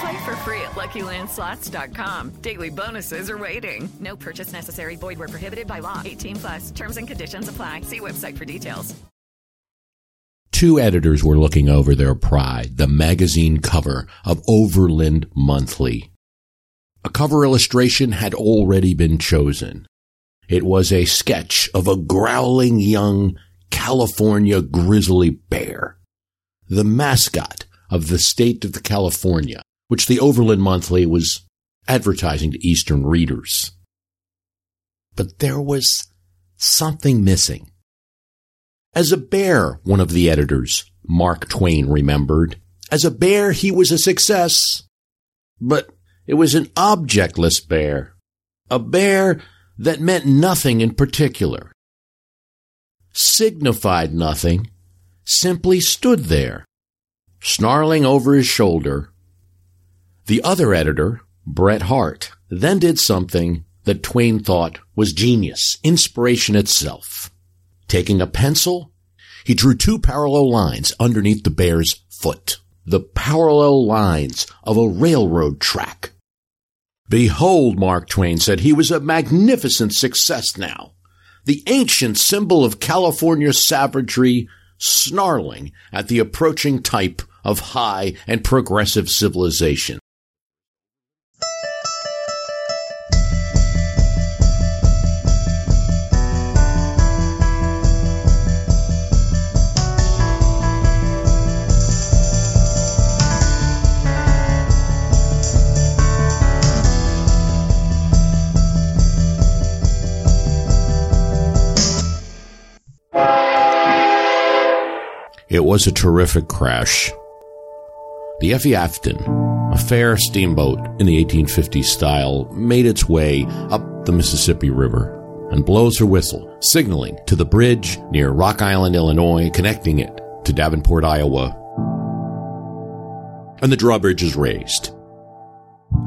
Play for free at LuckyLandSlots.com. Daily bonuses are waiting. No purchase necessary. Void where prohibited by law. 18 plus. Terms and conditions apply. See website for details. Two editors were looking over their pride, the magazine cover of Overland Monthly. A cover illustration had already been chosen. It was a sketch of a growling young California grizzly bear, the mascot of the state of California, which the Overland Monthly was advertising to Eastern readers. But there was something missing. As a bear, one of the editors, Mark Twain, remembered, as a bear, he was a success. But it was an objectless bear. A bear that meant nothing in particular. Signified nothing, simply stood there, snarling over his shoulder. The other editor, Bret Harte, then did something that Twain thought was genius, inspiration itself. Taking a pencil, he drew two parallel lines underneath the bear's foot, the parallel lines of a railroad track. Behold, Mark Twain said, he was a magnificent success now. The ancient symbol of California savagery snarling at the approaching type of high and progressive civilization. It was a terrific crash. The Effie Afton, a fair steamboat in the 1850s style, made its way up the Mississippi River and blows her whistle, signaling to the bridge near Rock Island, Illinois, connecting it to Davenport, Iowa. And the drawbridge is raised.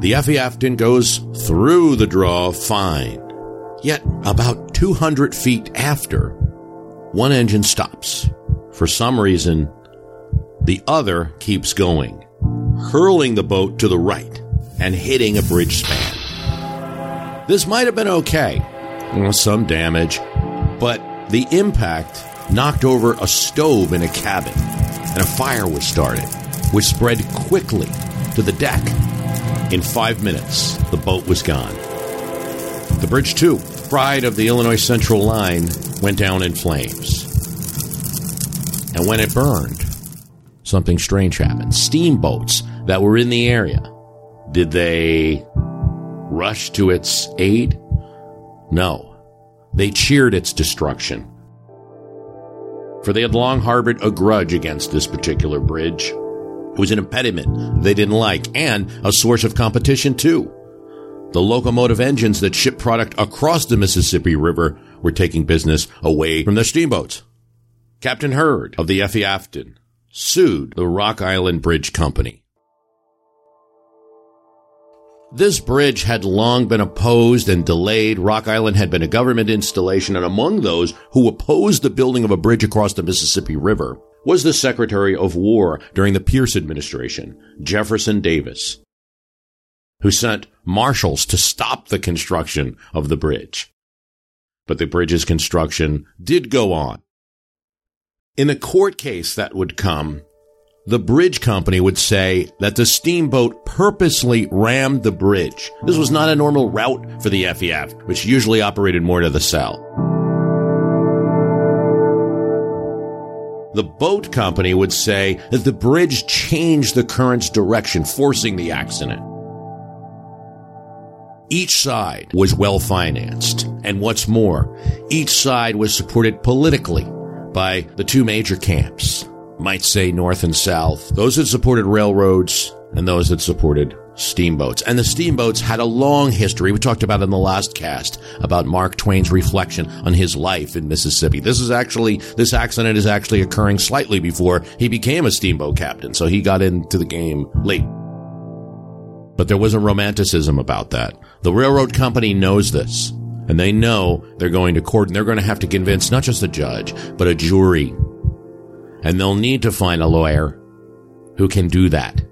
The Effie Afton goes through the draw fine. Yet, about 200 feet after, one engine stops for some reason, the other keeps going, hurling the boat to the right and hitting a bridge span. This might have been okay, some damage, but the impact knocked over a stove in a cabin, and a fire was started, which spread quickly to the deck. In five minutes, the boat was gone. The bridge, too, pride of the Illinois Central line, went down in flames. And when it burned, something strange happened. Steamboats that were in the area, did they rush to its aid? No. They cheered its destruction. For they had long harbored a grudge against this particular bridge. It was an impediment they didn't like and a source of competition too. The locomotive engines that shipped product across the Mississippi River were taking business away from the steamboats. Captain Hurd of the Effie Afton sued the Rock Island Bridge Company. This bridge had long been opposed and delayed. Rock Island had been a government installation, and among those who opposed the building of a bridge across the Mississippi River was the Secretary of War during the Pierce administration, Jefferson Davis, who sent marshals to stop the construction of the bridge. But the bridge's construction did go on. In a court case that would come, the bridge company would say that the steamboat purposely rammed the bridge. This was not a normal route for the FEF, which usually operated more to the south. The boat company would say that the bridge changed the current's direction, forcing the accident. Each side was well financed, and what's more, each side was supported politically by the two major camps, might say North and South, those that supported railroads and those that supported steamboats. And the steamboats had a long history. We talked about in the last cast about Mark Twain's reflection on his life in Mississippi. This is actually, this accident is actually occurring slightly before he became a steamboat captain. So he got into the game late. But there was a romanticism about that. The railroad company knows this. And they know they're going to court and they're going to have to convince not just a judge, but a jury. And they'll need to find a lawyer who can do that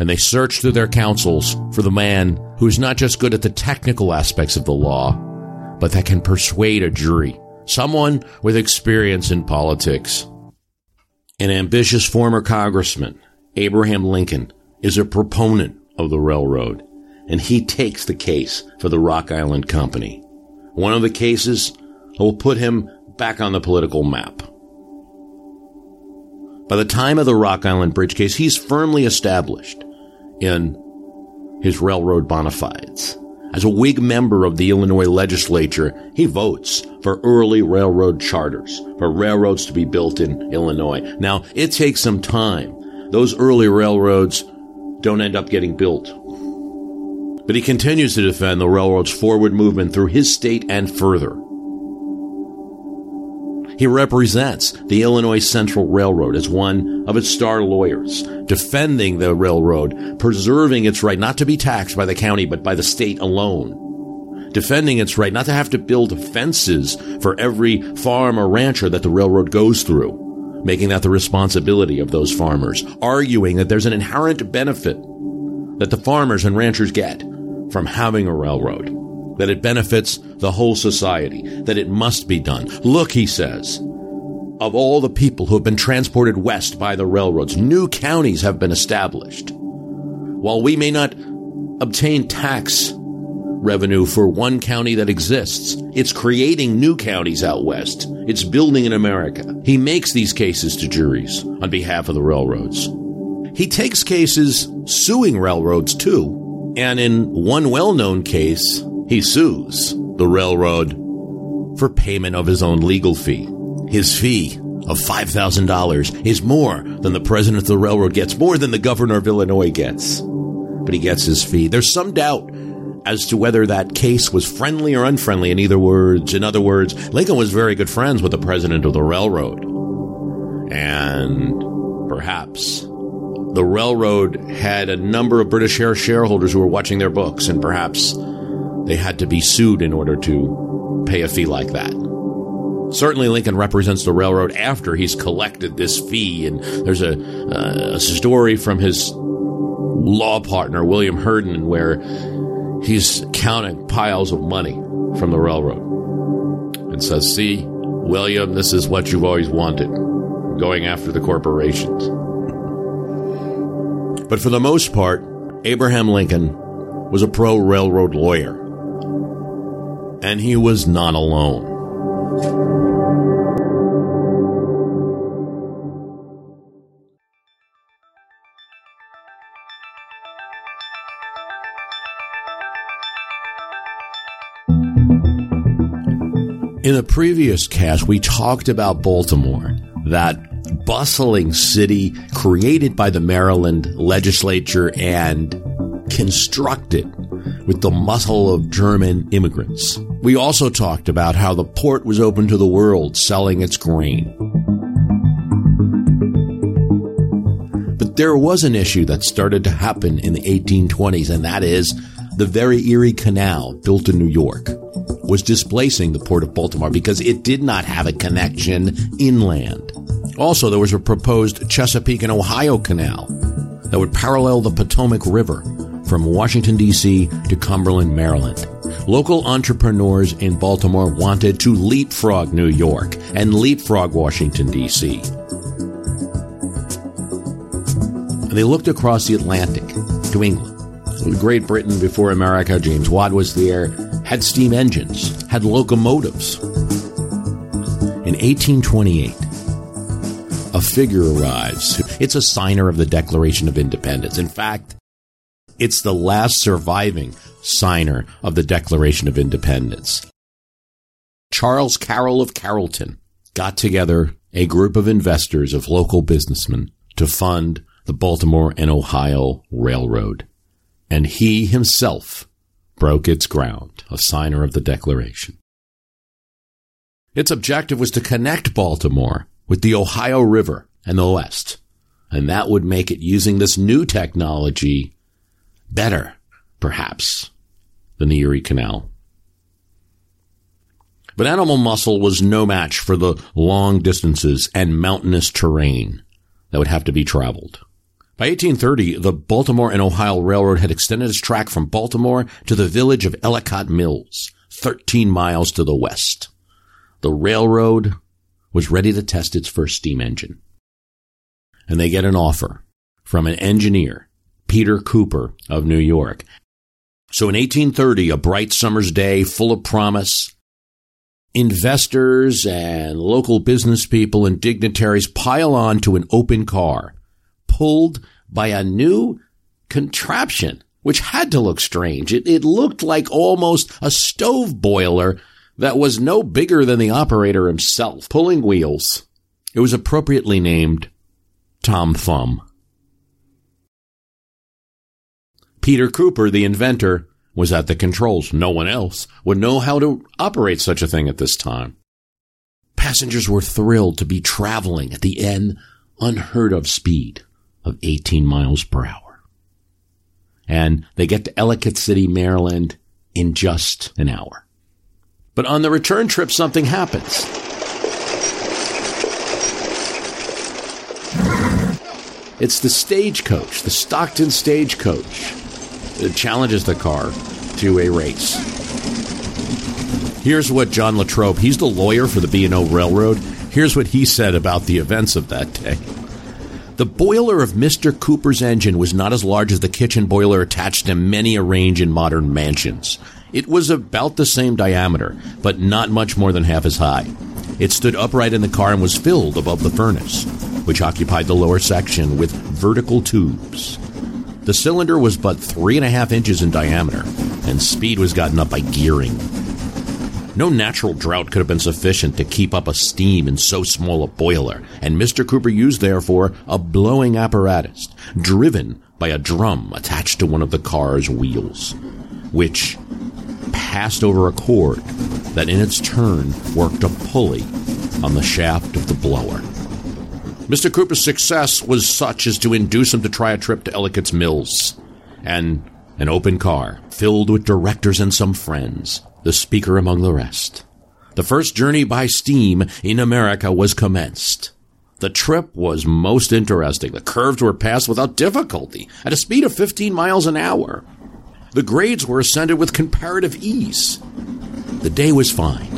and they search through their counsels for the man who's not just good at the technical aspects of the law, but that can persuade a jury. Someone with experience in politics. An ambitious former congressman, Abraham Lincoln, is a proponent of the railroad, and he takes the case for the Rock Island Company. One of the cases will put him back on the political map. By the time of the Rock Island Bridge case, he's firmly established in his railroad bona fides. As a Whig member of the Illinois legislature, he votes for early railroad charters, for railroads to be built in Illinois. Now, it takes some time. Those early railroads don't end up getting built. But he continues to defend the railroad's forward movement through his state and further. He represents the Illinois Central Railroad as one of its star lawyers, defending the railroad, preserving its right not to be taxed by the county but by the state alone, defending its right not to have to build fences for every farm or rancher that the railroad goes through, making that the responsibility of those farmers, arguing that there's an inherent benefit that the farmers and ranchers get from having a railroad that it benefits the whole society, that it must be done. Look, he says, of all the people who have been transported west by the railroads, new counties have been established. While we may not obtain tax revenue for one county that exists, it's creating new counties out west. It's building in America. He makes these cases to juries on behalf of the railroads. He takes cases suing railroads too. And in one well known case, he sues the railroad for payment of his own legal fee. His fee of $5,000 is more than the president of the railroad gets, more than the governor of Illinois gets. But he gets his fee. There's some doubt as to whether that case was friendly or unfriendly in either words. In other words, Lincoln was very good friends with the president of the railroad. And perhaps the railroad had a number of British shareholders who were watching their books, and perhaps they had to be sued in order to pay a fee like that. Certainly, Lincoln represents the railroad after he's collected this fee, and there's a, uh, a story from his law partner, William Herndon, where he's counting piles of money from the railroad and says, See, William, this is what you've always wanted going after the corporations. But for the most part, Abraham Lincoln was a pro railroad lawyer. And he was not alone. In a previous cast, we talked about Baltimore, that bustling city created by the Maryland legislature and constructed with the muscle of German immigrants. We also talked about how the port was open to the world selling its grain. But there was an issue that started to happen in the 1820s, and that is the very Erie Canal built in New York was displacing the port of Baltimore because it did not have a connection inland. Also, there was a proposed Chesapeake and Ohio Canal that would parallel the Potomac River from Washington, D.C. to Cumberland, Maryland. Local entrepreneurs in Baltimore wanted to leapfrog New York and leapfrog Washington, D.C. And they looked across the Atlantic to England. Great Britain before America, James Watt was there, had steam engines, had locomotives. In 1828, a figure arrives. It's a signer of the Declaration of Independence. In fact, it's the last surviving signer of the Declaration of Independence. Charles Carroll of Carrollton got together a group of investors of local businessmen to fund the Baltimore and Ohio Railroad. and he himself broke its ground, a signer of the Declaration. Its objective was to connect Baltimore with the Ohio River and the West, and that would make it using this new technology better, perhaps, than the Erie Canal. But animal muscle was no match for the long distances and mountainous terrain that would have to be traveled. By 1830, the Baltimore and Ohio Railroad had extended its track from Baltimore to the village of Ellicott Mills, 13 miles to the west. The railroad was ready to test its first steam engine. And they get an offer from an engineer, Peter Cooper of New York. So in 1830, a bright summer's day full of promise, investors and local business people and dignitaries pile on to an open car pulled by a new contraption, which had to look strange. It, it looked like almost a stove boiler that was no bigger than the operator himself, pulling wheels. It was appropriately named Tom Thumb. Peter Cooper, the inventor, was at the controls. No one else would know how to operate such a thing at this time. Passengers were thrilled to be traveling at the end unheard of speed of 18 miles per hour. And they get to Ellicott City, Maryland in just an hour. But on the return trip, something happens. It's the stagecoach, the Stockton stagecoach. It challenges the car to a race. Here's what John Latrobe, he's the lawyer for the B&O Railroad. Here's what he said about the events of that day. The boiler of Mr. Cooper's engine was not as large as the kitchen boiler attached to many a range in modern mansions. It was about the same diameter, but not much more than half as high. It stood upright in the car and was filled above the furnace, which occupied the lower section with vertical tubes. The cylinder was but three and a half inches in diameter, and speed was gotten up by gearing. No natural drought could have been sufficient to keep up a steam in so small a boiler, and Mr. Cooper used, therefore, a blowing apparatus driven by a drum attached to one of the car's wheels, which passed over a cord that in its turn worked a pulley on the shaft of the blower. Mr. Cooper's success was such as to induce him to try a trip to Ellicott's Mills, and an open car filled with directors and some friends the speaker among the rest. The first journey by steam in America was commenced. The trip was most interesting. The curves were passed without difficulty at a speed of 15 miles an hour. The grades were ascended with comparative ease. The day was fine.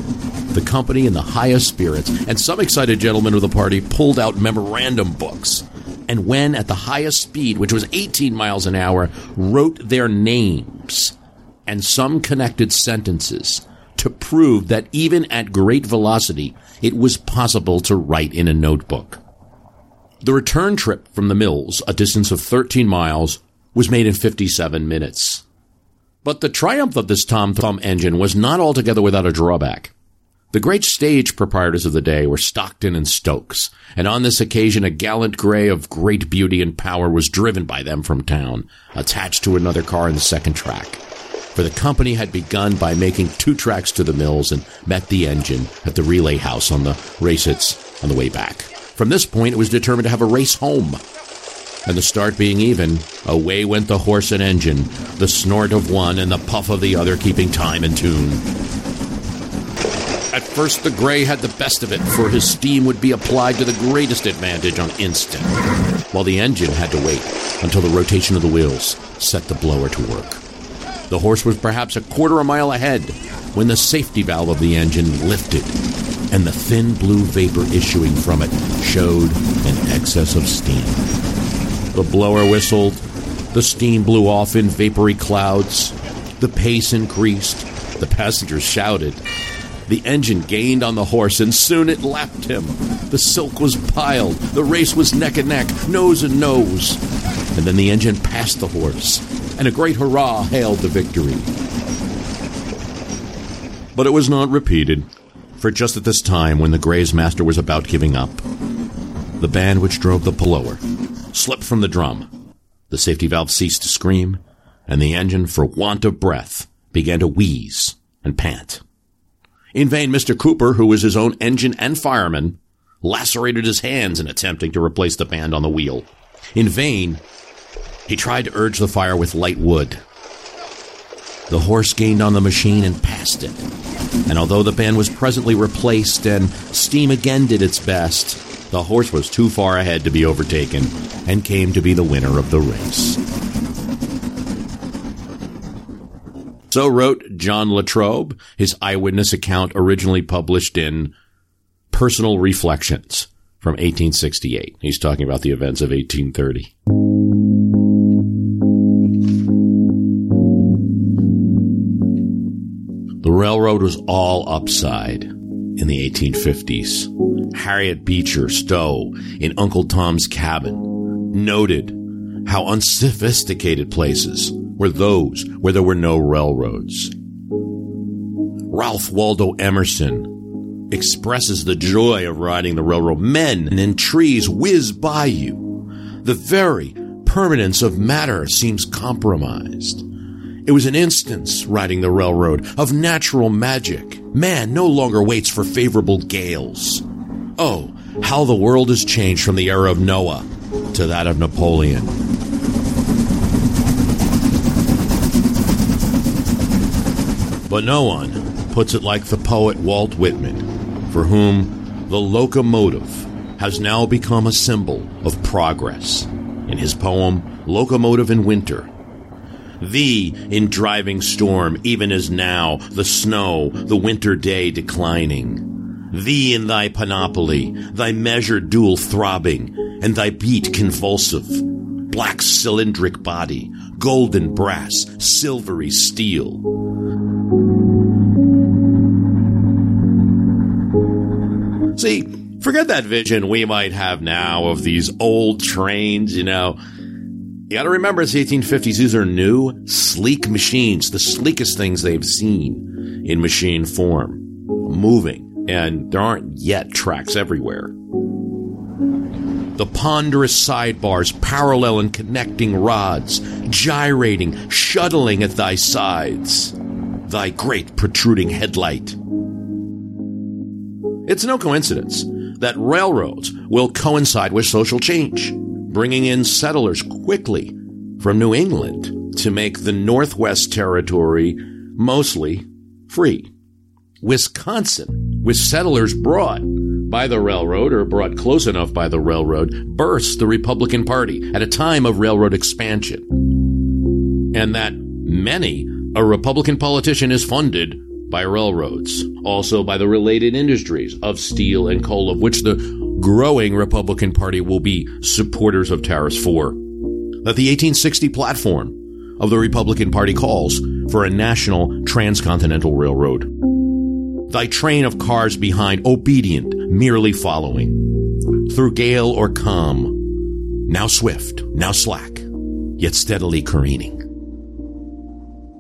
The company in the highest spirits, and some excited gentlemen of the party pulled out memorandum books. And when at the highest speed, which was 18 miles an hour, wrote their names and some connected sentences to prove that even at great velocity, it was possible to write in a notebook. The return trip from the mills, a distance of 13 miles, was made in 57 minutes. But the triumph of this Tom Thumb engine was not altogether without a drawback. The great stage proprietors of the day were Stockton and Stokes, and on this occasion a gallant gray of great beauty and power was driven by them from town, attached to another car in the second track for the company had begun by making two tracks to the mills and met the engine at the relay house on the racets on the way back. From this point, it was determined to have a race home. And the start being even, away went the horse and engine, the snort of one and the puff of the other keeping time and tune. At first, the gray had the best of it, for his steam would be applied to the greatest advantage on instant, while the engine had to wait until the rotation of the wheels set the blower to work. The horse was perhaps a quarter a mile ahead when the safety valve of the engine lifted and the thin blue vapor issuing from it showed an excess of steam. The blower whistled, the steam blew off in vapory clouds, the pace increased, the passengers shouted. The engine gained on the horse, and soon it lapped him. The silk was piled, the race was neck and neck, nose and nose. And then the engine passed the horse, and a great hurrah hailed the victory. But it was not repeated, for just at this time, when the Gray's master was about giving up, the band which drove the blower slipped from the drum. The safety valve ceased to scream, and the engine, for want of breath, began to wheeze and pant. In vain, Mr. Cooper, who was his own engine and fireman, lacerated his hands in attempting to replace the band on the wheel. In vain, he tried to urge the fire with light wood. The horse gained on the machine and passed it. And although the band was presently replaced and steam again did its best, the horse was too far ahead to be overtaken and came to be the winner of the race. So wrote John Latrobe, his eyewitness account originally published in Personal Reflections from 1868. He's talking about the events of 1830. The railroad was all upside in the 1850s. Harriet Beecher Stowe in Uncle Tom's Cabin noted how unsophisticated places were those where there were no railroads. Ralph Waldo Emerson expresses the joy of riding the railroad. Men and trees whiz by you. The very permanence of matter seems compromised. It was an instance, riding the railroad, of natural magic. Man no longer waits for favorable gales. Oh, how the world has changed from the era of Noah to that of Napoleon. But no one puts it like the poet Walt Whitman, for whom the locomotive has now become a symbol of progress. In his poem, Locomotive in Winter, Thee in driving storm, even as now, the snow, the winter day declining. Thee in thy panoply, thy measure dual throbbing, and thy beat convulsive. Black cylindric body, golden brass, silvery steel. See, forget that vision we might have now of these old trains, you know. You got to remember it's the 1850s. These are new, sleek machines, the sleekest things they've seen in machine form, moving, and there aren't yet tracks everywhere. The ponderous sidebars, parallel and connecting rods, gyrating, shuttling at thy sides, thy great protruding headlight. It's no coincidence that railroads will coincide with social change, bringing in settlers quickly from New England to make the Northwest Territory mostly free. Wisconsin, with settlers brought by the railroad or brought close enough by the railroad, bursts the Republican Party at a time of railroad expansion. And that many a Republican politician is funded by railroads, also by the related industries of steel and coal, of which the growing Republican Party will be supporters of tariffs for. That the 1860 platform of the Republican Party calls for a national transcontinental railroad. Thy train of cars behind, obedient, merely following. Through gale or calm, now swift, now slack, yet steadily careening.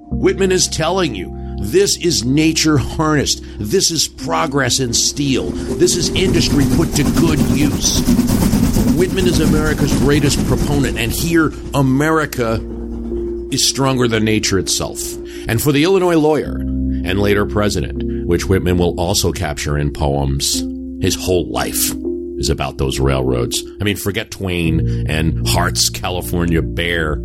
Whitman is telling you this is nature harnessed. This is progress in steel. This is industry put to good use. Whitman is America's greatest proponent, and here America is stronger than nature itself. And for the Illinois lawyer and later president, which Whitman will also capture in poems, his whole life is about those railroads. I mean, forget Twain and Harte's California Bear.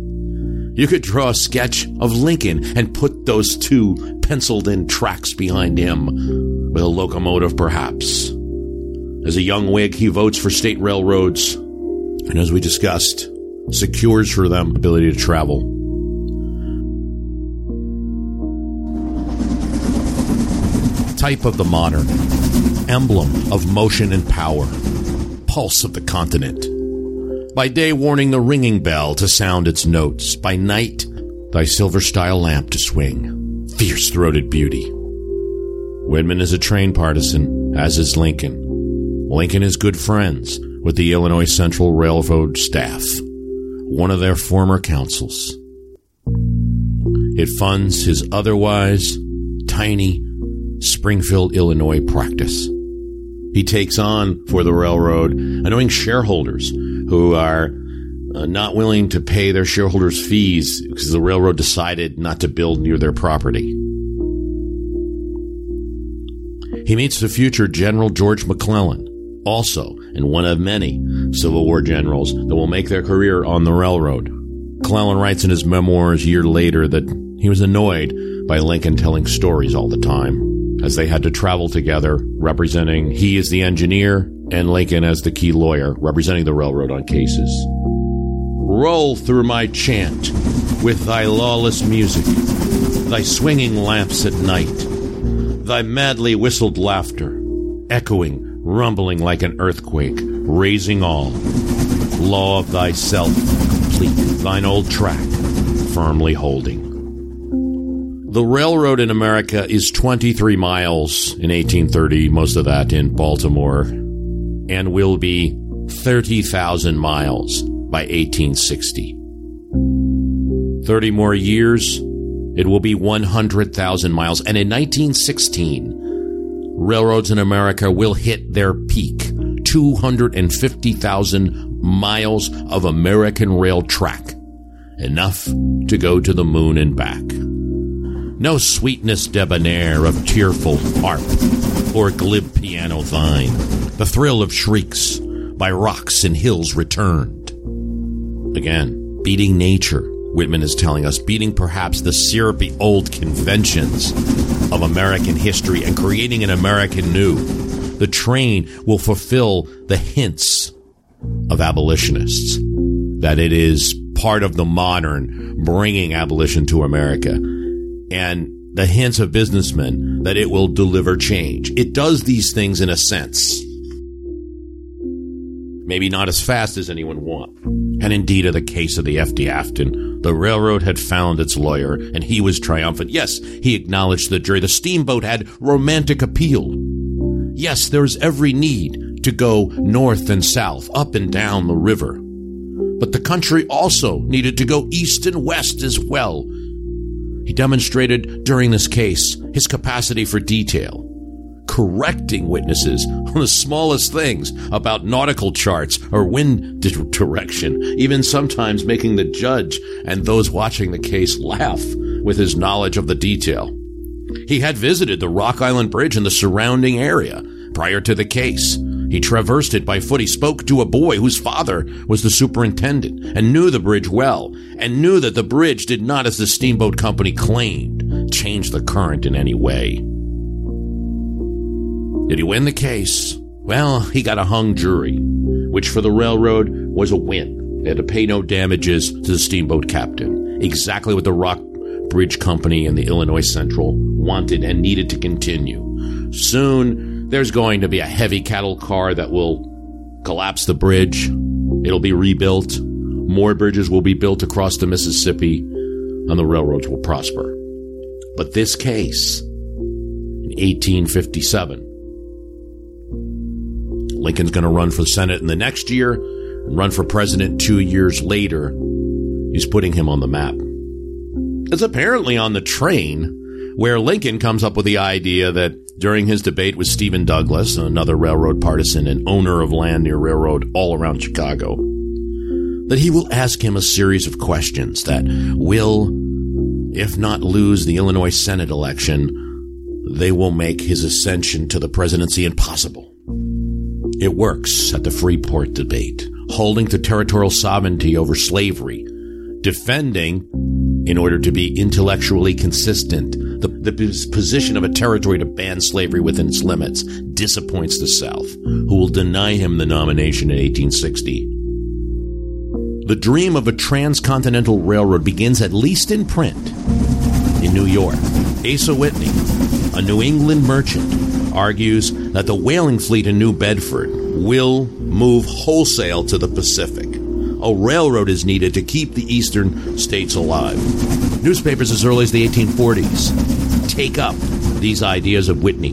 You could draw a sketch of Lincoln and put those two penciled in tracks behind him with a locomotive, perhaps. As a young Whig, he votes for state railroads, and as we discussed, secures for them ability to travel. Type of the modern, emblem of motion and power, pulse of the continent. By day, warning the ringing bell to sound its notes. By night, thy silver style lamp to swing. Fierce throated beauty. Whitman is a train partisan, as is Lincoln. Lincoln is good friends with the Illinois Central Railroad staff, one of their former counsels. It funds his otherwise tiny Springfield, Illinois practice. He takes on for the railroad annoying shareholders who are uh, not willing to pay their shareholders' fees because the railroad decided not to build near their property. He meets the future General George McClellan, also and one of many Civil War generals that will make their career on the railroad. McClellan writes in his memoirs a year later that he was annoyed by Lincoln telling stories all the time, as they had to travel together, representing he as the engineer and Lincoln as the key lawyer, representing the railroad on cases. Roll through my chant with thy lawless music, thy swinging lamps at night, thy madly whistled laughter, echoing, rumbling like an earthquake, raising all. Law of thyself, complete, thine old track, firmly holding. The railroad in America is 23 miles in 1830, most of that in Baltimore, and will be 30,000 miles by 1860. 30 more years, it will be 100,000 miles. And in 1916, railroads in America will hit their peak 250,000 miles of American rail track. Enough to go to the moon and back. No sweetness debonair of tearful harp or glib piano thine. The thrill of shrieks by rocks and hills returned. Again, beating nature, Whitman is telling us, beating perhaps the syrupy old conventions of American history and creating an American new. The train will fulfill the hints of abolitionists that it is part of the modern bringing abolition to America and the hints of businessmen that it will deliver change. It does these things in a sense. Maybe not as fast as anyone want. And indeed, in the case of the Effie Afton, the railroad had found its lawyer, and he was triumphant. Yes, he acknowledged the jury. The steamboat had romantic appeal. Yes, there is every need to go north and south, up and down the river. But the country also needed to go east and west as well. He demonstrated during this case his capacity for detail, correcting witnesses on the smallest things about nautical charts or wind di- direction, even sometimes making the judge and those watching the case laugh with his knowledge of the detail. He had visited the Rock Island Bridge and the surrounding area prior to the case. He traversed it by foot. He spoke to a boy whose father was the superintendent and knew the bridge well and knew that the bridge did not, as the steamboat company claimed, change the current in any way. Did he win the case? Well, he got a hung jury, which for the railroad was a win. They had to pay no damages to the steamboat captain. Exactly what the Rock Bridge Company and the Illinois Central wanted and needed to continue. Soon, there's going to be a heavy cattle car that will collapse the bridge. It'll be rebuilt. More bridges will be built across the Mississippi, and the railroads will prosper. But this case, in 1857, Lincoln's going to run for Senate in the next year and run for president two years later. He's putting him on the map. It's apparently on the train where Lincoln comes up with the idea that during his debate with Stephen Douglas, another railroad partisan and owner of land near railroad all around Chicago, that he will ask him a series of questions that will, if not lose the Illinois Senate election, they will make his ascension to the presidency impossible. It works at the Freeport debate, holding to territorial sovereignty over slavery, defending, in order to be intellectually consistent, the, the position of a territory to ban slavery within its limits disappoints the South, who will deny him the nomination in 1860. The dream of a transcontinental railroad begins at least in print in New York. Asa Whitney, a New England merchant, argues that the whaling fleet in New Bedford will move wholesale to the Pacific. A railroad is needed to keep the eastern states alive. Newspapers as early as the 1840s take up these ideas of Whitney.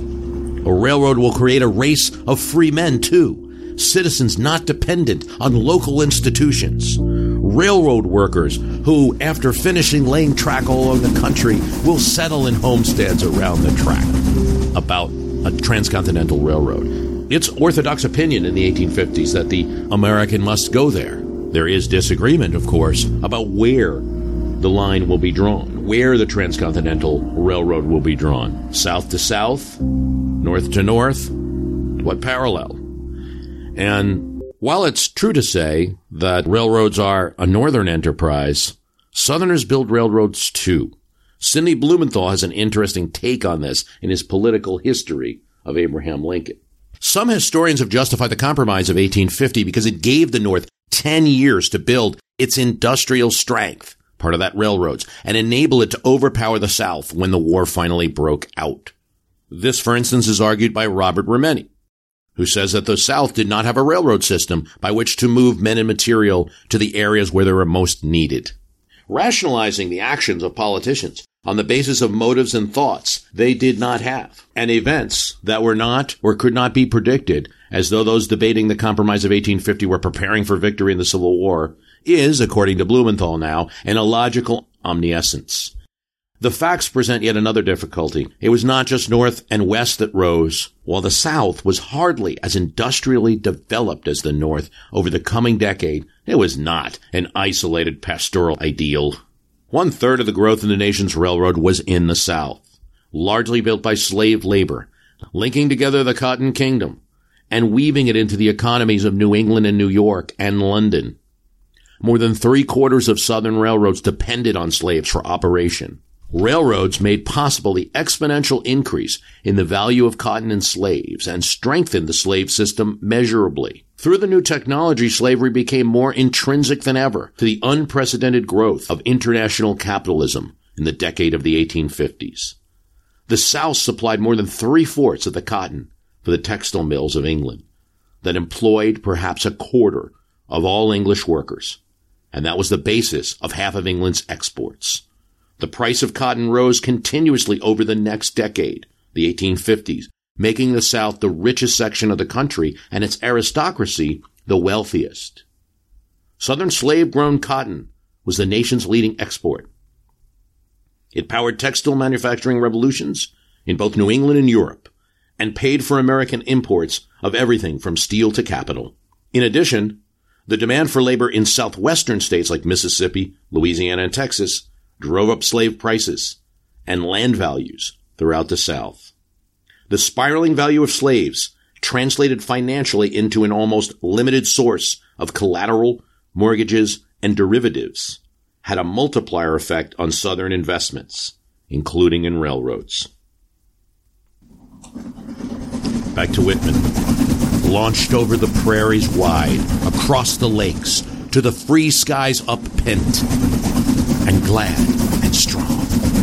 A railroad will create a race of free men, too, citizens not dependent on local institutions. Railroad workers who, after finishing laying track all over the country, will settle in homesteads around the track. About a transcontinental railroad. It's orthodox opinion in the 1850s that the American must go there. There is disagreement, of course, about where the line will be drawn, where the Transcontinental Railroad will be drawn. South to south, north to north, what parallel? And while it's true to say that railroads are a northern enterprise, Southerners build railroads too. Sidney Blumenthal has an interesting take on this in his political history of Abraham Lincoln. Some historians have justified the compromise of 1850 because it gave the North 10 years to build its industrial strength, part of that railroads, and enable it to overpower the South when the war finally broke out. This, for instance, is argued by Robert Remini, who says that the South did not have a railroad system by which to move men and material to the areas where they were most needed. Rationalizing the actions of politicians on the basis of motives and thoughts they did not have, and events that were not or could not be predicted, as though those debating the Compromise of 1850 were preparing for victory in the Civil War, is, according to Blumenthal now, an illogical omniscience. The facts present yet another difficulty. It was not just North and West that rose, while the South was hardly as industrially developed as the North over the coming decade. It was not an isolated pastoral ideal. One third of the growth in the nation's railroad was in the South, largely built by slave labor, linking together the Cotton Kingdom and weaving it into the economies of New England and New York and London. More than three quarters of Southern railroads depended on slaves for operation. Railroads made possible the exponential increase in the value of cotton and slaves and strengthened the slave system measurably. Through the new technology, slavery became more intrinsic than ever to the unprecedented growth of international capitalism in the decade of the 1850s. The South supplied more than three-fourths of the cotton for the textile mills of England that employed perhaps a quarter of all English workers. And that was the basis of half of England's exports. The price of cotton rose continuously over the next decade, the 1850s, making the South the richest section of the country and its aristocracy the wealthiest. Southern slave grown cotton was the nation's leading export. It powered textile manufacturing revolutions in both New England and Europe and paid for American imports of everything from steel to capital. In addition, the demand for labor in southwestern states like Mississippi, Louisiana, and Texas drove up slave prices and land values throughout the South. The spiraling value of slaves translated financially into an almost limited source of collateral, mortgages, and derivatives had a multiplier effect on Southern investments, including in railroads. Back to Whitman. Launched over the prairies wide, across the lakes, to the free skies uppent, and glad and strong.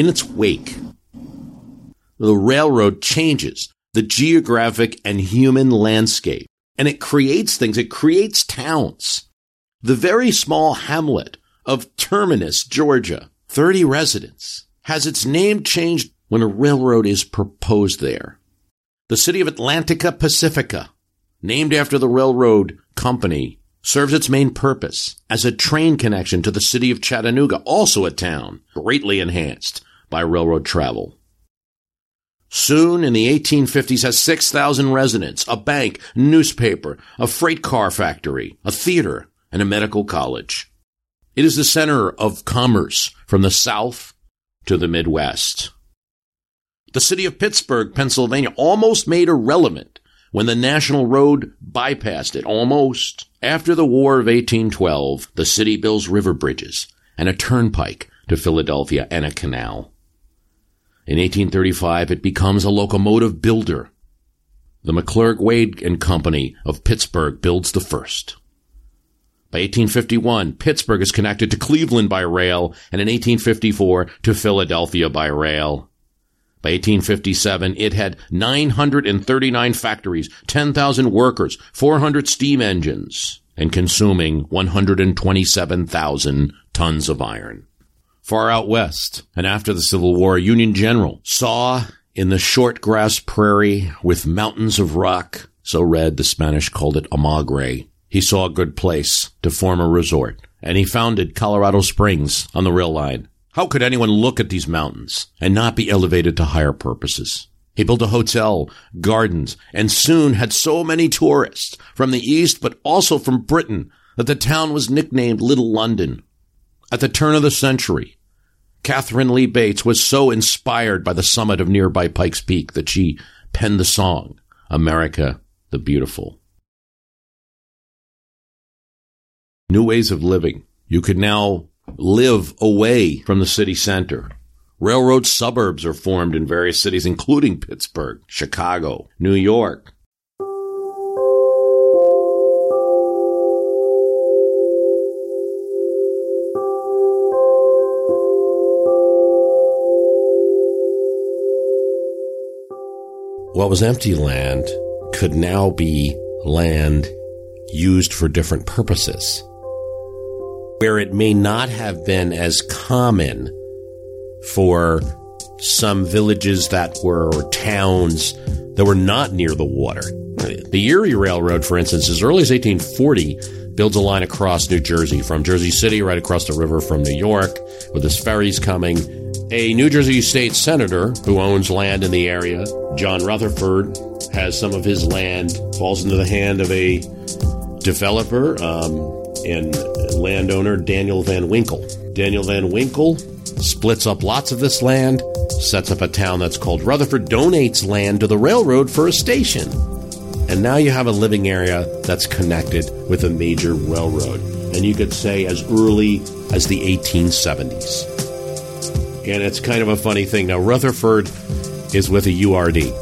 In its wake, the railroad changes the geographic and human landscape, and it creates things. It creates towns. The very small hamlet of Terminus, Georgia, 30 residents, has its name changed when a railroad is proposed there. The city of Atlantica Pacifica, named after the railroad company, serves its main purpose as a train connection to the city of Chattanooga, also a town greatly enhanced by railroad travel. Soon in the 1850s has 6,000 residents, a bank, newspaper, a freight car factory, a theater, and a medical college. It is the center of commerce from the South to the Midwest. The city of Pittsburgh, Pennsylvania almost made irrelevant when the National Road bypassed it, almost. After the War of 1812, the city builds river bridges and a turnpike to Philadelphia and a canal. In 1835, it becomes a locomotive builder. The McClurg Wade and Company of Pittsburgh builds the first. By 1851, Pittsburgh is connected to Cleveland by rail, and in 1854 to Philadelphia by rail. By 1857, it had 939 factories, 10,000 workers, 400 steam engines, and consuming 127,000 tons of iron. Far out west, and after the Civil War, a Union general saw in the short grass prairie with mountains of rock, so red the Spanish called it Almagre, he saw a good place to form a resort, and he founded Colorado Springs on the rail line. How could anyone look at these mountains and not be elevated to higher purposes? He built a hotel, gardens, and soon had so many tourists from the East, but also from Britain, that the town was nicknamed Little London. At the turn of the century, Katharine Lee Bates was so inspired by the summit of nearby Pikes Peak that she penned the song, America the Beautiful. New ways of living. You could now live away from the city center. Railroad suburbs are formed in various cities, including Pittsburgh, Chicago, New York. What was empty land could now be land used for different purposes. Where it may not have been as common for some villages that were towns that were not near the water. The Erie Railroad, for instance, as early as 1840, builds a line across New Jersey from Jersey City right across the river from New York with its ferries coming. A New Jersey state senator who owns land in the area, John Rutherford, has some of his land, falls into the hand of a developer um, and landowner, Daniel Van Winkle. Daniel Van Winkle splits up lots of this land, sets up a town that's called Rutherford, donates land to the railroad for a station. And now you have a living area that's connected with a major railroad. And you could say as early as the 1870s. And it's kind of a funny thing. Now, Rutherford is with a URD.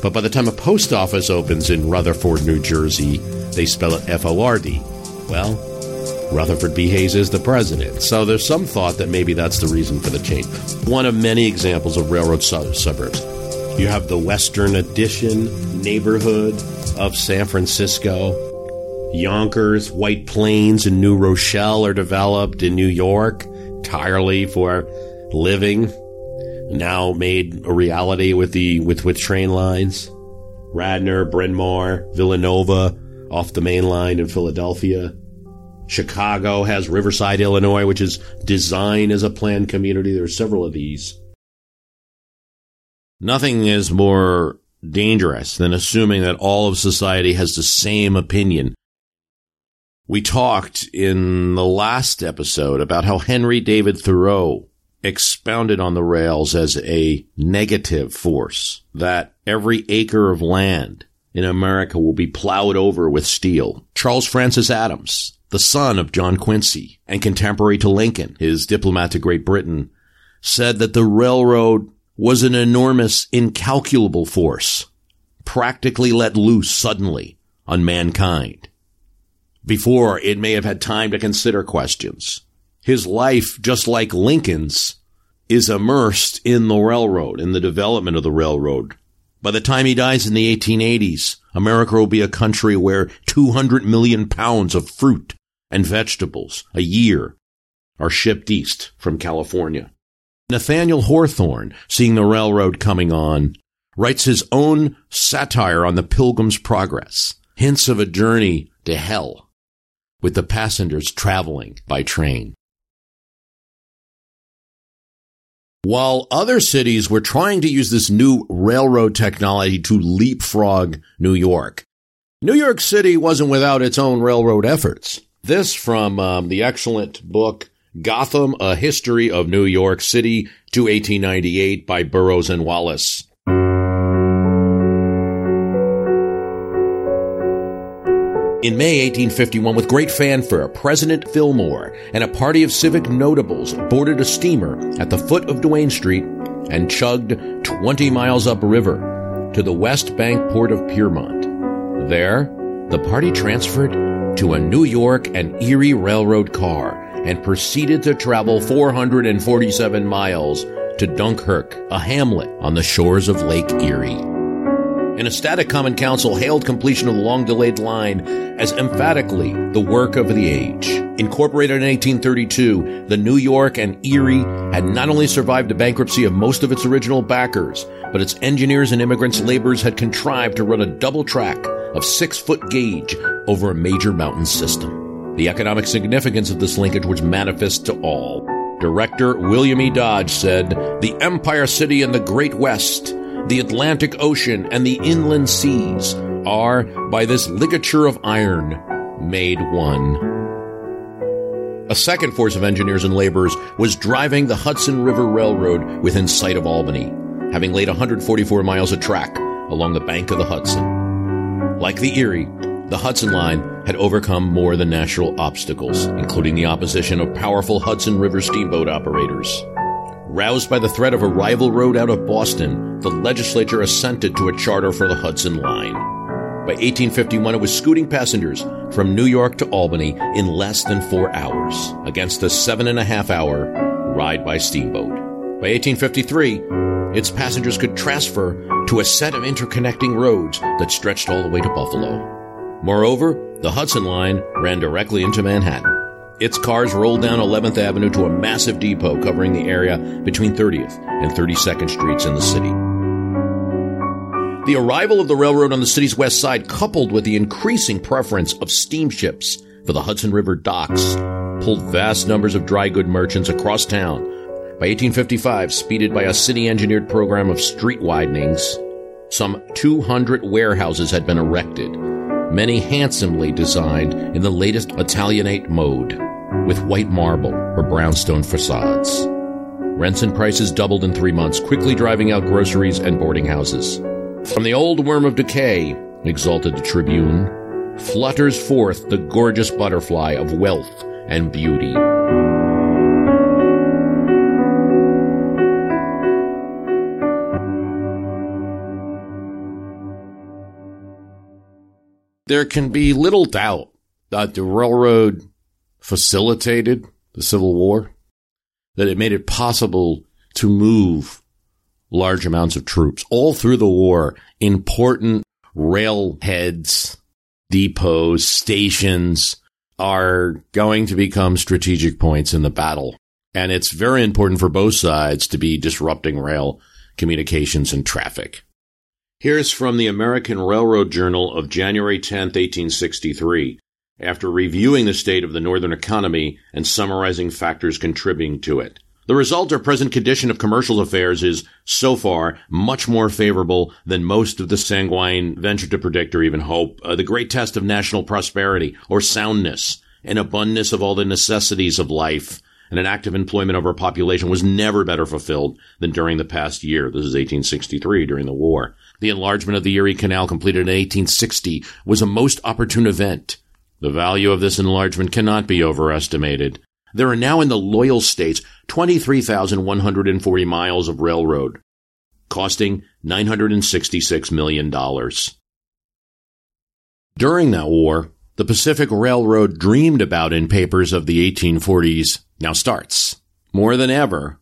But by the time a post office opens in Rutherford, New Jersey, they spell it F O R D. Well, Rutherford B. Hayes is the president. So there's some thought that maybe that's the reason for the change. One of many examples of railroad su- suburbs. You have the Western Addition neighborhood of San Francisco. Yonkers, White Plains, and New Rochelle are developed in New York entirely for living. Now made a reality with the with with train lines. Radnor, Bryn Mawr, Villanova off the main line in Philadelphia. Chicago has Riverside, Illinois, which is designed as a planned community. There are several of these. Nothing is more dangerous than assuming that all of society has the same opinion. We talked in the last episode about how Henry David Thoreau expounded on the rails as a negative force, that every acre of land in America will be plowed over with steel. Charles Francis Adams, the son of John Quincy and contemporary to Lincoln, his diplomat to Great Britain, said that the railroad was an enormous, incalculable force, practically let loose suddenly on mankind. Before it may have had time to consider questions. His life, just like Lincoln's, is immersed in the railroad, in the development of the railroad. By the time he dies in the 1880s, America will be a country where 200 million pounds of fruit and vegetables a year are shipped east from California. Nathaniel Hawthorne, seeing the railroad coming on, writes his own satire on the Pilgrim's Progress, hints of a journey to hell, with the passengers traveling by train. While other cities were trying to use this new railroad technology to leapfrog New York, New York City wasn't without its own railroad efforts. This from um, the excellent book Gotham, A History of New York City to 1898 by Burrows and Wallace. In May 1851, with great fanfare, President Fillmore and a party of civic notables boarded a steamer at the foot of Duane Street and chugged 20 miles upriver to the West Bank port of Piermont. There, the party transferred to a New York and Erie Railroad car and proceeded to travel 447 miles to Dunkirk, a hamlet on the shores of Lake Erie. An ecstatic Common Council hailed completion of the long delayed line as emphatically the work of the age. Incorporated in 1832, the New York and Erie had not only survived the bankruptcy of most of its original backers, but its engineers and immigrants' laborers had contrived to run a double track of six foot gauge over a major mountain system. The economic significance of this linkage was manifest to all. Director William E. Dodge said, The Empire City in the Great West the Atlantic Ocean, and the inland seas are, by this ligature of iron, made one. A second force of engineers and laborers was driving the Hudson River Railroad within sight of Albany, having laid 144 miles of track along the bank of the Hudson. Like the Erie, the Hudson Line had overcome more than natural obstacles, including the opposition of powerful Hudson River steamboat operators. Roused by the threat of a rival road out of Boston, the legislature assented to a charter for the Hudson Line. By 1851, it was scooting passengers from New York to Albany in less than four hours, against a seven and a half hour ride by steamboat. By 1853, its passengers could transfer to a set of interconnecting roads that stretched all the way to Buffalo. Moreover, the Hudson Line ran directly into Manhattan. Its cars rolled down 11th Avenue to a massive depot covering the area between 30th and 32nd Streets in the city. The arrival of the railroad on the city's west side, coupled with the increasing preference of steamships for the Hudson River docks, pulled vast numbers of dry good merchants across town. By 1855, speeded by a city engineered program of street widenings, some 200 warehouses had been erected, many handsomely designed in the latest Italianate mode, with white marble or brownstone facades. Rents and prices doubled in three months, quickly driving out groceries and boarding houses. From the old worm of decay, exulted the Tribune, flutters forth the gorgeous butterfly of wealth and beauty. There can be little doubt that the railroad facilitated the Civil War, that it made it possible to move large amounts of troops all through the war. Important railheads, depots, stations are going to become strategic points in the battle. And it's very important for both sides to be disrupting rail communications and traffic. Here's from the American Railroad Journal of January 10, 1863, after reviewing the state of the Northern economy and summarizing factors contributing to it. The result or present condition of commercial affairs is, so far, much more favorable than most of the sanguine venture to predict or even hope. Uh, the great test of national prosperity or soundness, an abundance of all the necessities of life, and an active employment of our population was never better fulfilled than during the past year. This is 1863 during the war. The enlargement of the Erie Canal completed in 1860 was a most opportune event. The value of this enlargement cannot be overestimated. There are now in the loyal states 23,140 miles of railroad, costing $966 million. During that war, the Pacific Railroad dreamed about in papers of the 1840s now starts. More than ever,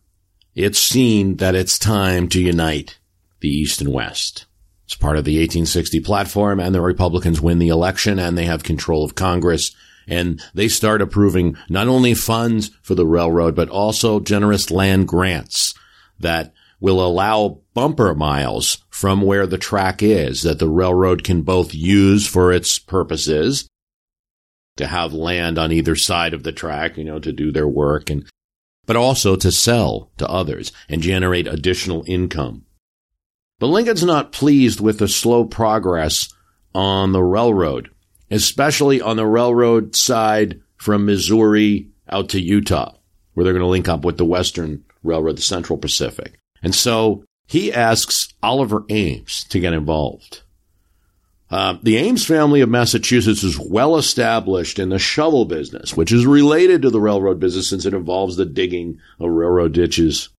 it's seen that it's time to unite the East and West. It's part of the 1860 platform and the Republicans win the election and they have control of Congress and they start approving not only funds for the railroad, but also generous land grants that will allow bumper miles from where the track is that the railroad can both use for its purposes to have land on either side of the track, you know, to do their work and, but also to sell to others and generate additional income. But Lincoln's not pleased with the slow progress on the railroad, especially on the railroad side from Missouri out to Utah, where they're going to link up with the Western Railroad, the Central Pacific. And so he asks Oliver Ames to get involved. Uh, the Ames family of Massachusetts is well established in the shovel business, which is related to the railroad business since it involves the digging of railroad ditches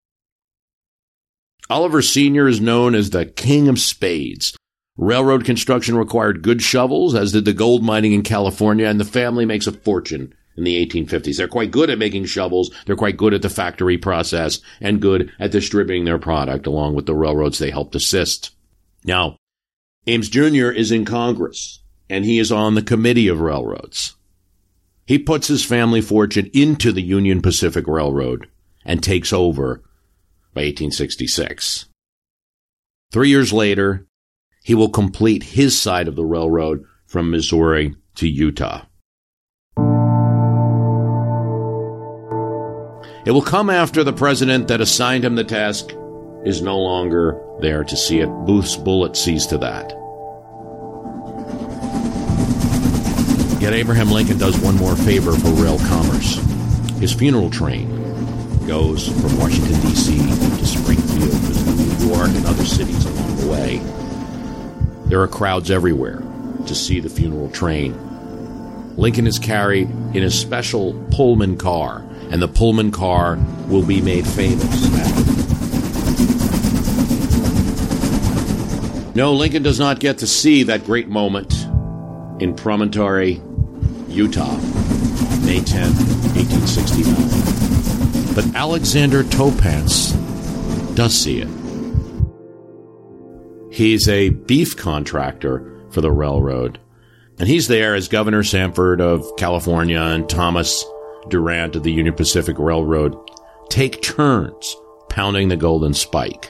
Oliver Sr. is known as the king of spades. Railroad construction required good shovels, as did the gold mining in California, and the family makes a fortune in the 1850s. They're quite good at making shovels. They're quite good at the factory process and good at distributing their product along with the railroads they helped assist. Now, Ames Jr. is in Congress and he is on the committee of railroads. He puts his family fortune into the Union Pacific Railroad and takes over by 1866. Three years later, he will complete his side of the railroad from Missouri to Utah. It will come after the president that assigned him the task is no longer there to see it. Booth's bullet sees to that. Yet Abraham Lincoln does one more favor for rail commerce. His funeral train goes from Washington, D.C. to Springfield, to New York, and other cities along the way. There are crowds everywhere to see the funeral train. Lincoln is carried in a special Pullman car, and the Pullman car will be made famous. No, Lincoln does not get to see that great moment in Promontory, Utah, May 10, 1869. But Alexander Toponce does see it. He's a beef contractor for the railroad, and he's there as Governor Stanford of California and Thomas Durant of the Union Pacific Railroad take turns pounding the golden spike.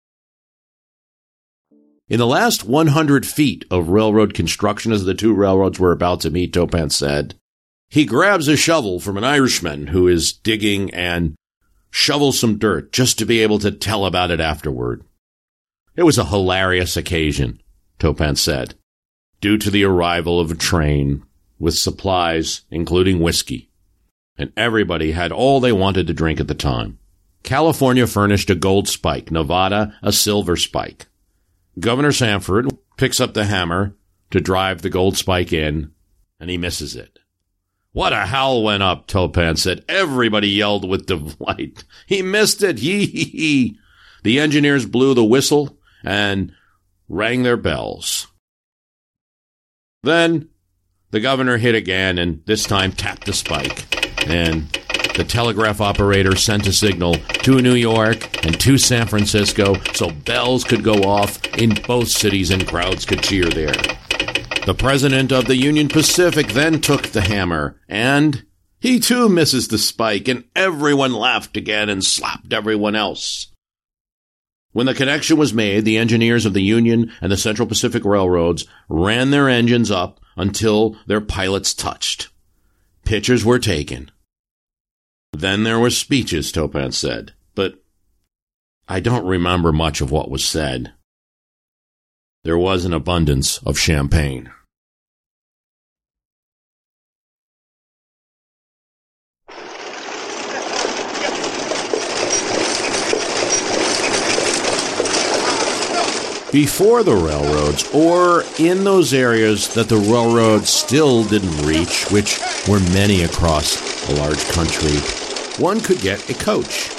In the last 100 feet of railroad construction, as the two railroads were about to meet, Toponce said, he grabs a shovel from an Irishman who is digging and shovels some dirt just to be able to tell about it afterward. It was a hilarious occasion, Toponce said, due to the arrival of a train with supplies, including whiskey. And everybody had all they wanted to drink at the time. California furnished a gold spike, Nevada a silver spike. Governor Stanford picks up the hammer to drive the gold spike in, and he misses it. What a howl went up, Toponce said. Everybody yelled with delight. He missed it. Hee hee. The engineers blew the whistle and rang their bells. Then the governor hit again and this time tapped the spike. And the telegraph operator sent a signal to New York and to San Francisco so bells could go off in both cities and crowds could cheer there. The president of the Union Pacific then took the hammer and he too misses the spike and everyone laughed again and slapped everyone else. When the connection was made, the engineers of the Union and the Central Pacific Railroads ran their engines up until their pilots touched. Pictures were taken. Then there were speeches, Toponce said, but I don't remember much of what was said. There was an abundance of champagne. Before the railroads, or in those areas that the railroads still didn't reach, which were many across a large country, one could get a coach.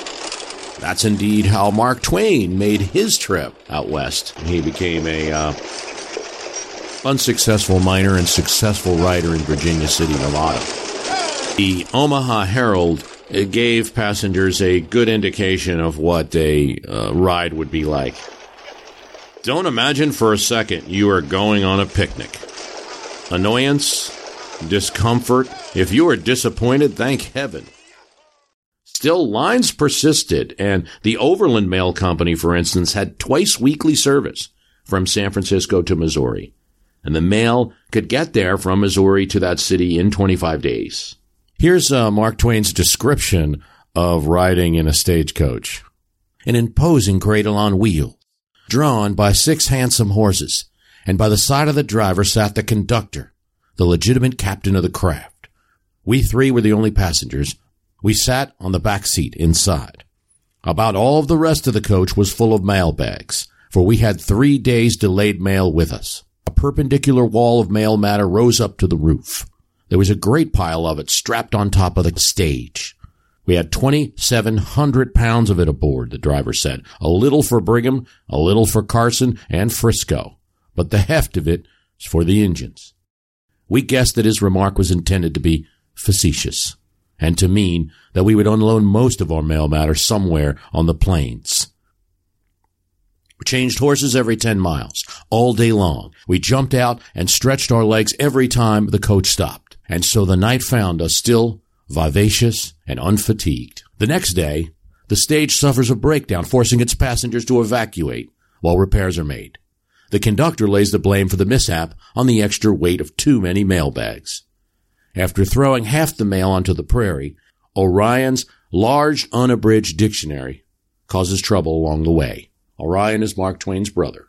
That's indeed how Mark Twain made his trip out west. He became a uh, unsuccessful miner and successful writer in Virginia City, Nevada. The Omaha Herald gave passengers a good indication of what a uh, ride would be like. Don't imagine for a second you are going on a picnic. Annoyance, discomfort. If you are disappointed, thank heaven. Still, lines persisted, and the Overland Mail Company, for instance, had twice weekly service from San Francisco to Missouri. And the mail could get there from Missouri to that city in 25 days. Here's uh, Mark Twain's description of riding in a stagecoach. An imposing cradle on wheels drawn by six handsome horses, and by the side of the driver sat the conductor, the legitimate captain of the craft. We three were the only passengers. We sat on the back seat inside. About all of the rest of the coach was full of mail bags, for we had three days delayed mail with us. A perpendicular wall of mail matter rose up to the roof. There was a great pile of it strapped on top of the stage. We had 2,700 pounds of it aboard, the driver said. A little for Brigham, a little for Carson and Frisco, but the heft of it is for the engines. We guessed that his remark was intended to be facetious and to mean that we would unload most of our mail matter somewhere on the plains. We changed horses every 10 miles, all day long. We jumped out and stretched our legs every time the coach stopped. And so the night found us still vivacious and unfatigued. The next day, the stage suffers a breakdown, forcing its passengers to evacuate while repairs are made. The conductor lays the blame for the mishap on the extra weight of too many mail bags. After throwing half the mail onto the prairie, Orion's large unabridged dictionary causes trouble along the way. Orion is Mark Twain's brother.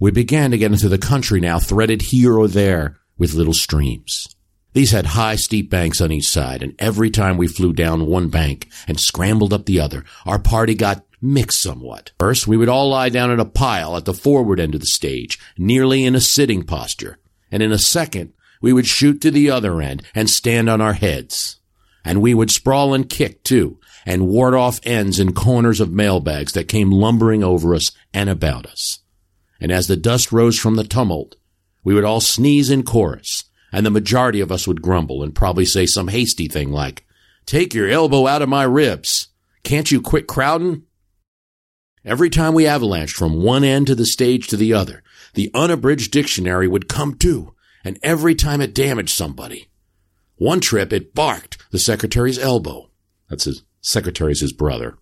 We began to get into the country now, threaded here or there with little streams. These had high, steep banks on each side, and every time we flew down one bank and scrambled up the other, our party got mixed somewhat. First, we would all lie down in a pile at the forward end of the stage, nearly in a sitting posture, and in a second, we would shoot to the other end and stand on our heads. And we would sprawl and kick too, and ward off ends and corners of mailbags that came lumbering over us and about us. And as the dust rose from the tumult, we would all sneeze in chorus, and the majority of us would grumble and probably say some hasty thing like, Take your elbow out of my ribs. Can't you quit crowding? Every time we avalanched from one end to the stage to the other, the unabridged dictionary would come to, and every time it damaged somebody. One trip it barked the secretary's elbow. That's his secretary's his brother.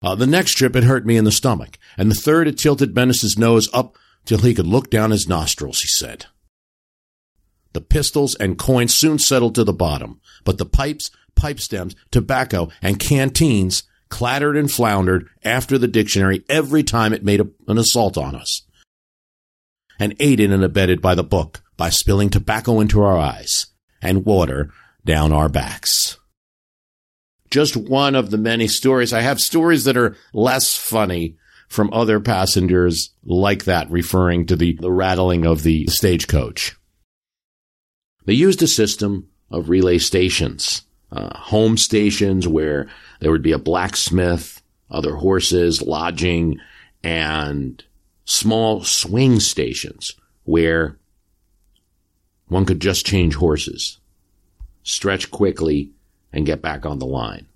Uh, the next trip it hurt me in the stomach, and the third it tilted Bemis's nose up till he could look down his nostrils, he said. The pistols and coins soon settled to the bottom, but the pipes, pipe stems, tobacco, and canteens clattered and floundered after the dictionary every time it made a, an assault on us. And aided and abetted by the book by spilling tobacco into our eyes and water down our backs. Just one of the many stories. I have stories that are less funny from other passengers like that, referring to the, the rattling of the stagecoach. They used a system of relay stations, uh, home stations where there would be a blacksmith, other horses, lodging, and small swing stations where one could just change horses, stretch quickly, and get back on the line.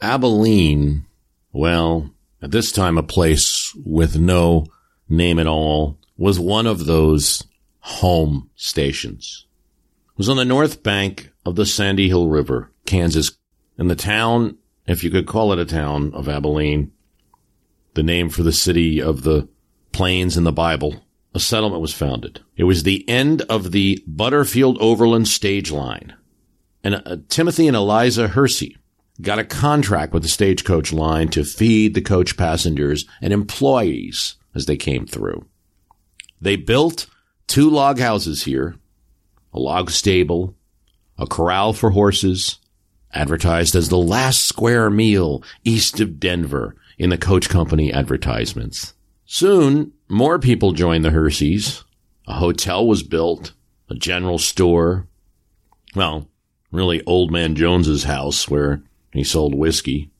Abilene, well, at this time a place with no name at all, was one of those home stations. It was on the north bank of the Sandy Hill River, Kansas, and the town, if you could call it a town, of Abilene, the name for the city of the plains in the Bible. A settlement was founded. It was the end of the Butterfield Overland stage line. And uh, Timothy and Eliza Hersey got a contract with the stagecoach line to feed the coach passengers and employees as they came through. They built two log houses here, a log stable, a corral for horses, advertised as the last square meal east of Denver in the coach company advertisements. Soon, more people joined the Herseys. A hotel was built, a general store. Well, really old man Jones's house where he sold whiskey.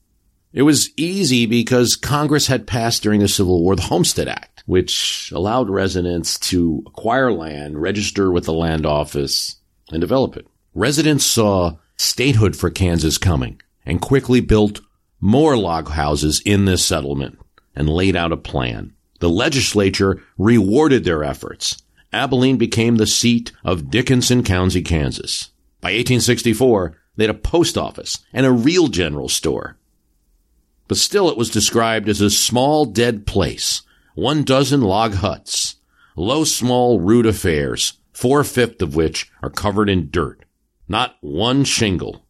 It was easy because Congress had passed during the Civil War the Homestead Act, which allowed residents to acquire land, register with the land office, and develop it. Residents saw statehood for Kansas coming and quickly built more log houses in this settlement and laid out a plan. The legislature rewarded their efforts. Abilene became the seat of Dickinson County, Kansas. By 1864, they had a post office and a real general store. But still it was described as a small dead place, one dozen log huts, low small rude affairs, four-fifths of which are covered in dirt, not one shingle.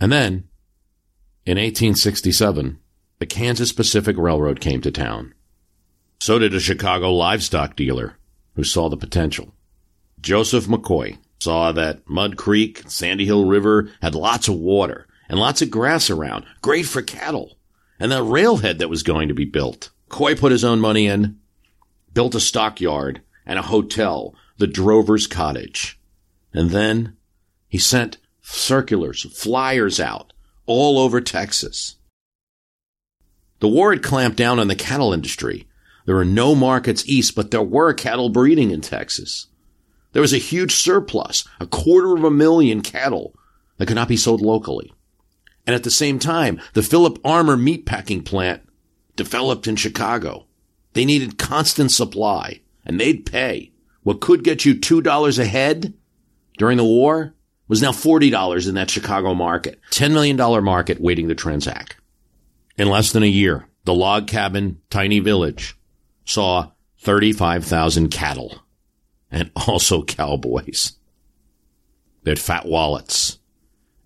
And then, in 1867, the Kansas Pacific Railroad came to town. So did a Chicago livestock dealer who saw the potential. Joseph McCoy saw that Mud Creek, Sandy Hill River had lots of water and lots of grass around, great for cattle, and the railhead that was going to be built. Coy put his own money in, built a stockyard and a hotel, the Drover's Cottage. And then he sent circulars, flyers out all over Texas. The war had clamped down on the cattle industry, There were no markets east, but there were cattle breeding in Texas. There was a huge surplus, a quarter of a million cattle that could not be sold locally. And at the same time, the Philip Armour meatpacking plant developed in Chicago. They needed constant supply and they'd pay. What could get you $2 a head during the war was now $40 in that Chicago market. $10 million market waiting to transact. In less than a year, the log cabin tiny village saw 35,000 cattle and also cowboys. They had fat wallets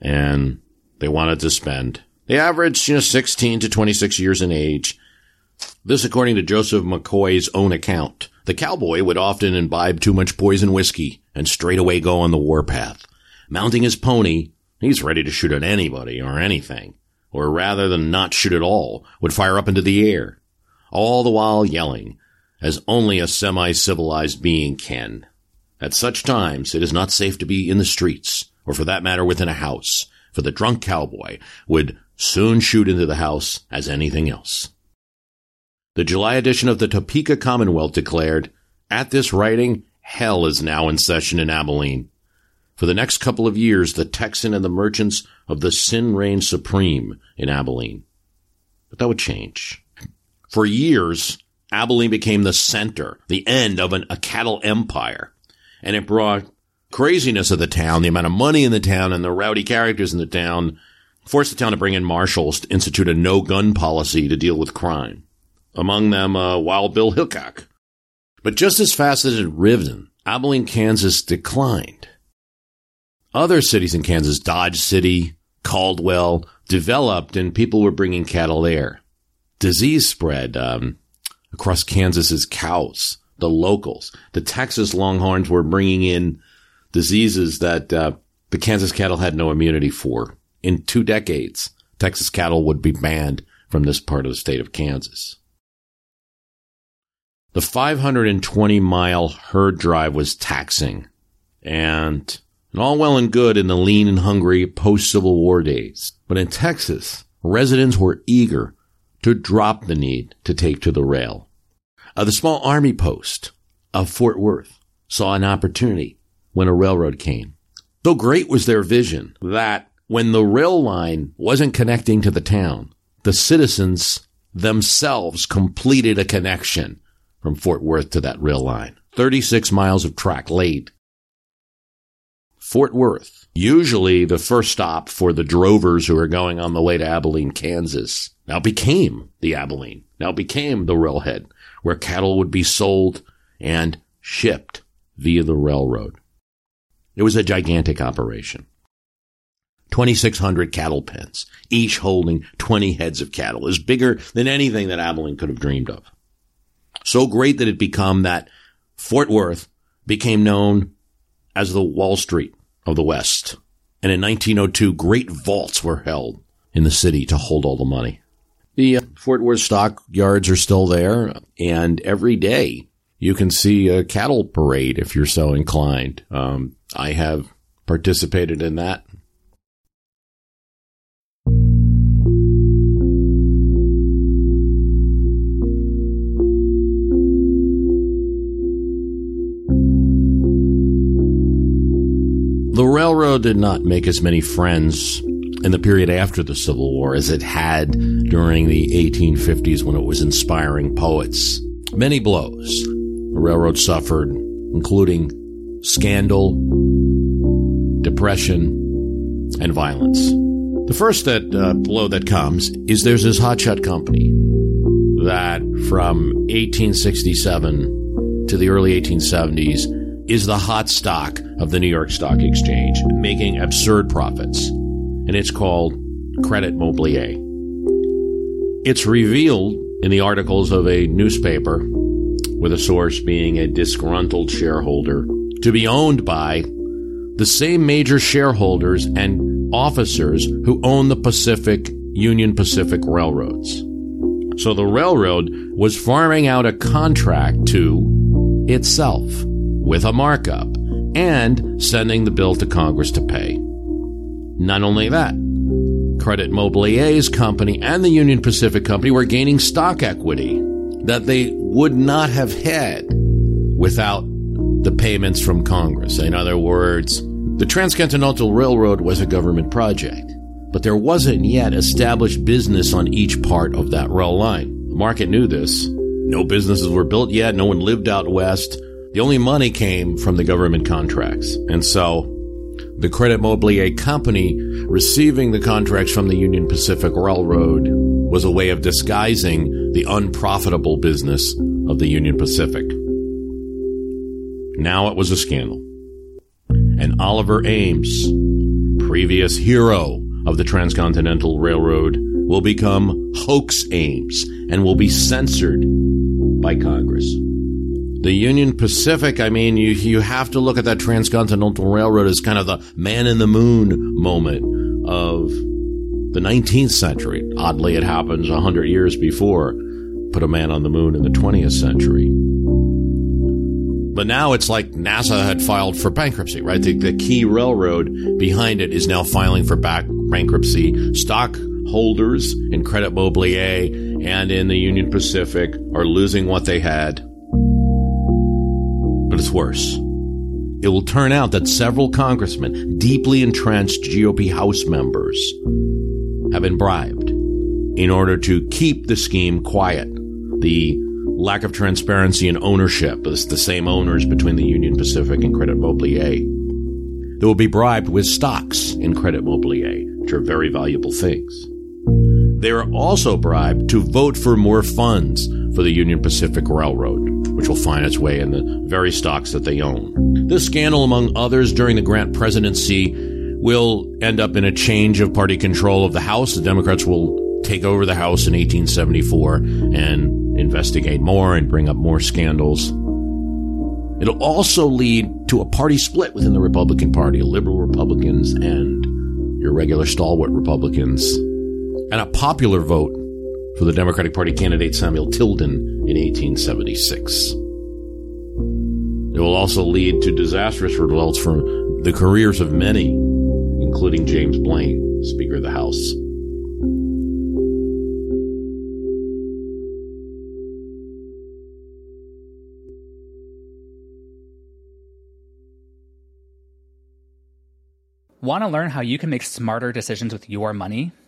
and they wanted to spend. They averaged, you know, 16 to 26 years in age. This according to Joseph McCoy's own account. The cowboy would often imbibe too much poison whiskey and straightway go on the warpath. Mounting his pony, he's ready to shoot at anybody or anything, or rather than not shoot at all, would fire up into the air, all the while yelling, as only a semi-civilized being can. At such times, it is not safe to be in the streets, or for that matter within a house, for the drunk cowboy would soon shoot into the house as anything else. The July edition of the Topeka Commonwealth declared, at this writing, hell is now in session in Abilene. For the next couple of years, the Texan and the merchants of the sin reigned supreme in Abilene. But that would change. For years, Abilene became the center, the end of an, a cattle empire. And it brought craziness of the town, the amount of money in the town and the rowdy characters in the town, forced the town to bring in marshals to institute a no gun policy to deal with crime. Among them, uh, Wild Bill Hickok. But just as fast as it had risen, Abilene, Kansas declined. Other cities in Kansas, Dodge City, Caldwell, developed and people were bringing cattle there. Disease spread um, across Kansas's cows, the locals. The Texas Longhorns were bringing in diseases that uh, the Kansas cattle had no immunity for. In two decades, Texas cattle would be banned from this part of the state of Kansas. The 520 mile herd drive was taxing and, and all well and good in the lean and hungry post Civil War days. But in Texas, residents were eager to drop the need to take to the rail. Uh, the small army post of Fort Worth saw an opportunity when a railroad came. So great was their vision that when the rail line wasn't connecting to the town, the citizens themselves completed a connection from Fort Worth to that rail line. 36 miles of track laid. Fort Worth, usually the first stop for the drovers who are going on the way to Abilene, Kansas, now became the Abilene, now became the railhead where cattle would be sold and shipped via the railroad. It was a gigantic operation. 2,600 cattle pens, each holding 20 heads of cattle, is bigger than anything that Abilene could have dreamed of. So great that it became that Fort Worth became known as the Wall Street of the West. And in 1902, great vaults were held in the city to hold all the money. The uh, Fort Worth stock yards are still there, and every day you can see a cattle parade if you're so inclined. Um, I have participated in that The railroad did not make as many friends in the period after the Civil War as it had during the 1850s when it was inspiring poets. Many blows the railroad suffered, including scandal, depression, and violence. The first that uh, blow that comes is there's this hotshot company that from 1867 to the early 1870s is the hot stock of the New York Stock Exchange, making absurd profits. And it's called Credit Mobilier. It's revealed in the articles of a newspaper, with a source being a disgruntled shareholder, to be owned by the same major shareholders and officers who own the Pacific Union Pacific Railroads. So the railroad was farming out a contract to itself with a markup and sending the bill to Congress to pay. Not only that, Credit Mobilier's company and the Union Pacific Company were gaining stock equity that they would not have had without the payments from Congress. In other words, the Transcontinental Railroad was a government project, but there wasn't yet established business on each part of that rail line. The market knew this. No businesses were built yet. No one lived out west. The only money came from the government contracts. And so the Credit Mobilier Company receiving the contracts from the Union Pacific Railroad was a way of disguising the unprofitable business of the Union Pacific. Now it was a scandal. And Oliver Ames, previous hero of the Transcontinental Railroad, will become Hoax Ames and will be censored by Congress. The Union Pacific, I mean, you, you have to look at that Transcontinental Railroad as kind of the man in the moon moment of the 19th century. Oddly, it happens 100 years before put a man on the moon in the 20th century. But now it's like NASA had filed for bankruptcy, right? The, the key railroad behind it is now filing for back bankruptcy. Stockholders in Credit Mobilier and in the Union Pacific are losing what they had. But it's worse. It will turn out that several congressmen, deeply entrenched GOP House members, have been bribed in order to keep the scheme quiet. The lack of transparency and ownership is the same owners between the Union Pacific and Credit Mobilier. They will be bribed with stocks in Credit Mobilier, which are very valuable things. They are also bribed to vote for more funds for the Union Pacific Railroad, which will find its way in the very stocks that they own. This scandal, among others, during the Grant presidency will end up in a change of party control of the House. The Democrats will take over the House in 1874 and investigate more and bring up more scandals. It'll also lead to a party split within the Republican Party, liberal Republicans and your regular stalwart Republicans, and a popular vote for the Democratic Party candidate Samuel Tilden in 1876. It will also lead to disastrous results for the careers of many, including James Blaine, Speaker of the House. Want to learn how you can make smarter decisions with your money?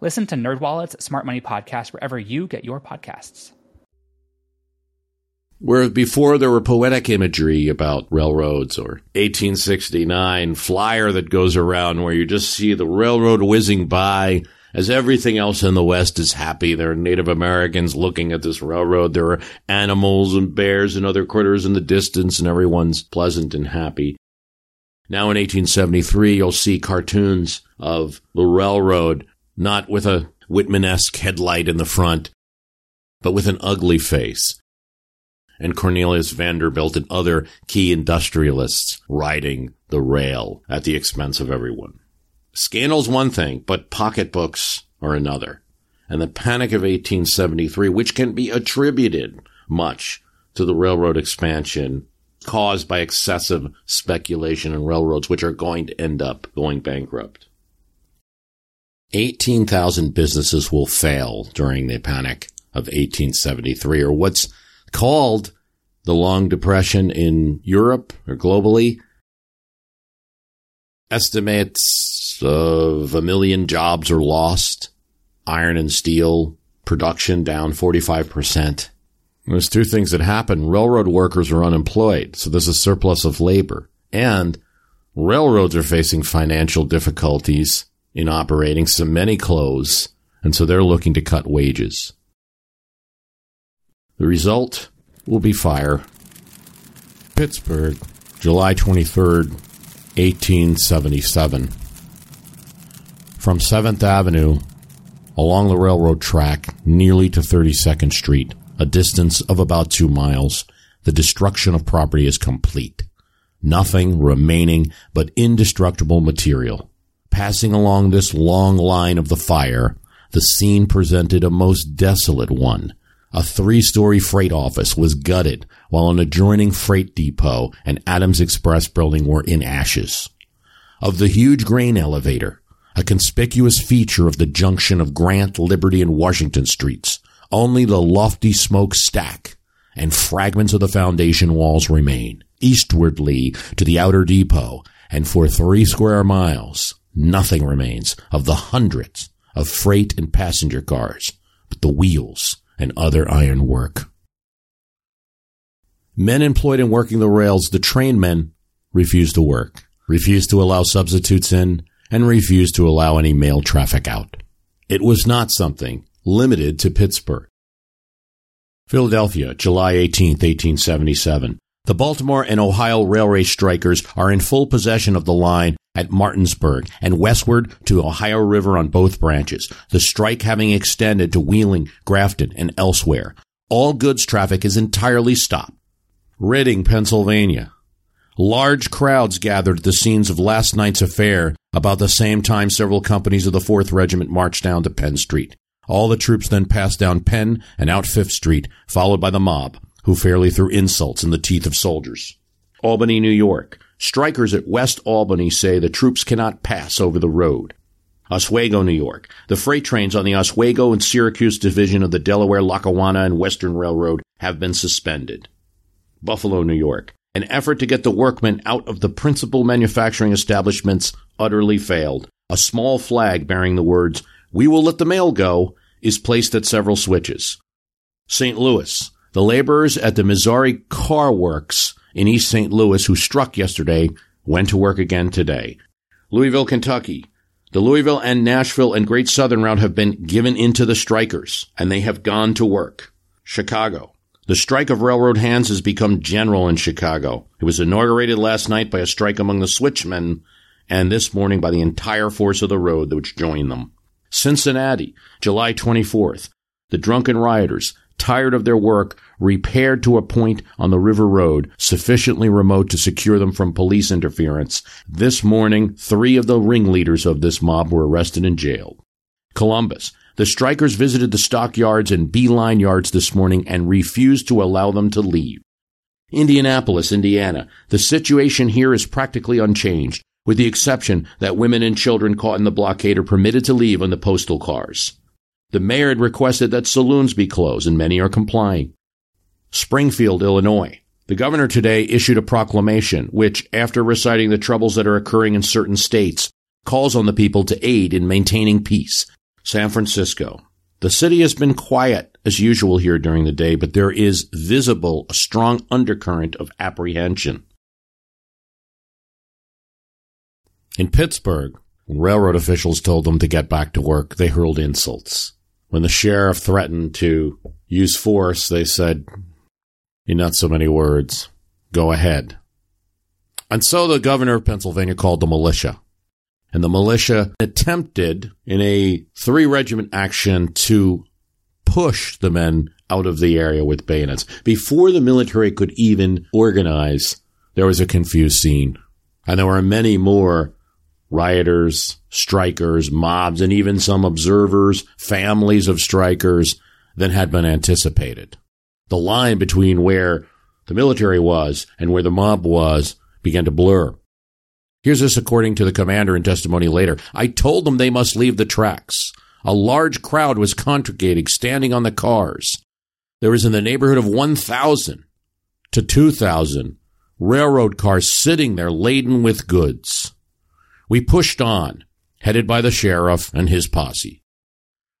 Listen to NerdWallet's Smart Money Podcast wherever you get your podcasts. Where before there were poetic imagery about railroads or 1869 flyer that goes around where you just see the railroad whizzing by as everything else in the West is happy. There are Native Americans looking at this railroad. There are animals and bears and other critters in the distance and everyone's pleasant and happy. Now in 1873, you'll see cartoons of the railroad, not with a Whitman-esque headlight in the front, but with an ugly face and Cornelius Vanderbilt and other key industrialists riding the rail at the expense of everyone. Scandal's one thing, but pocketbooks are another. And the Panic of 1873, which can be attributed much to the railroad expansion caused by excessive speculation in railroads, which are going to end up going bankrupt. 18,000 businesses will fail during the Panic of 1873, or what's called the Long Depression in Europe or globally. Estimates of a million jobs are lost. Iron and steel production down 45%. There's two things that happen. Railroad workers are unemployed, so there's a surplus of labor. And Railroads are facing financial difficulties in operating, so many close, and so they're looking to cut wages. The result will be fire. Pittsburgh, July 23rd, 1877. From 7th Avenue along the railroad track nearly to 32nd Street, a distance of about two miles, the destruction of property is complete. Nothing remaining but indestructible material. Passing along this long line of the fire, the scene presented a most desolate one. A three-story freight office was gutted while an adjoining freight depot and Adams Express building were in ashes. Of the huge grain elevator, a conspicuous feature of the junction of Grant, Liberty, and Washington streets, only the lofty smoke stack and fragments of the foundation walls remain. Eastwardly to the outer depot, and for three square miles, nothing remains of the hundreds of freight and passenger cars, but the wheels and other iron work. Men employed in working the rails, the trainmen, refused to work, refused to allow substitutes in, and refused to allow any mail traffic out. It was not something limited to Pittsburgh. Philadelphia, July 18, 1877. The Baltimore and Ohio Railway strikers are in full possession of the line at Martinsburg and westward to Ohio River on both branches, the strike having extended to Wheeling, Grafton, and elsewhere. All goods traffic is entirely stopped. Reading, Pennsylvania. Large crowds gathered at the scenes of last night's affair. About the same time, several companies of the 4th Regiment marched down to Penn Street. All the troops then passed down Penn and out Fifth Street, followed by the mob, who fairly threw insults in the teeth of soldiers. Albany, New York. Strikers at West Albany say the troops cannot pass over the road. Oswego, New York. The freight trains on the Oswego and Syracuse division of the Delaware, Lackawanna, and Western Railroad have been suspended. Buffalo, New York. An effort to get the workmen out of the principal manufacturing establishments utterly failed. A small flag bearing the words, We will let the mail go, is placed at several switches. St. Louis. The laborers at the Missouri Car Works in East St. Louis who struck yesterday went to work again today. Louisville, Kentucky. The Louisville and Nashville and Great Southern route have been given into the strikers, and they have gone to work. Chicago. The strike of railroad hands has become general in Chicago. It was inaugurated last night by a strike among the switchmen, and this morning by the entire force of the road which joined them. Cincinnati, July 24th. The drunken rioters, tired of their work, repaired to a point on the river road sufficiently remote to secure them from police interference. This morning, three of the ringleaders of this mob were arrested and jailed. Columbus. The strikers visited the stockyards and beeline yards this morning and refused to allow them to leave. Indianapolis, Indiana. The situation here is practically unchanged, with the exception that women and children caught in the blockade are permitted to leave on the postal cars. The mayor had requested that saloons be closed, and many are complying. Springfield, Illinois. The governor today issued a proclamation which, after reciting the troubles that are occurring in certain states, calls on the people to aid in maintaining peace. San Francisco. The city has been quiet as usual here during the day, but there is visible a strong undercurrent of apprehension. In Pittsburgh, railroad officials told them to get back to work, they hurled insults. When the sheriff threatened to use force, they said, in not so many words, go ahead. And so the governor of Pennsylvania called the militia. And the militia attempted in a three regiment action to push the men out of the area with bayonets. Before the military could even organize, there was a confused scene. And there were many more rioters, strikers, mobs, and even some observers, families of strikers than had been anticipated. The line between where the military was and where the mob was began to blur. Here's this according to the commander in testimony later. I told them they must leave the tracks. A large crowd was congregating, standing on the cars. There was in the neighborhood of 1,000 to 2,000 railroad cars sitting there laden with goods. We pushed on, headed by the sheriff and his posse.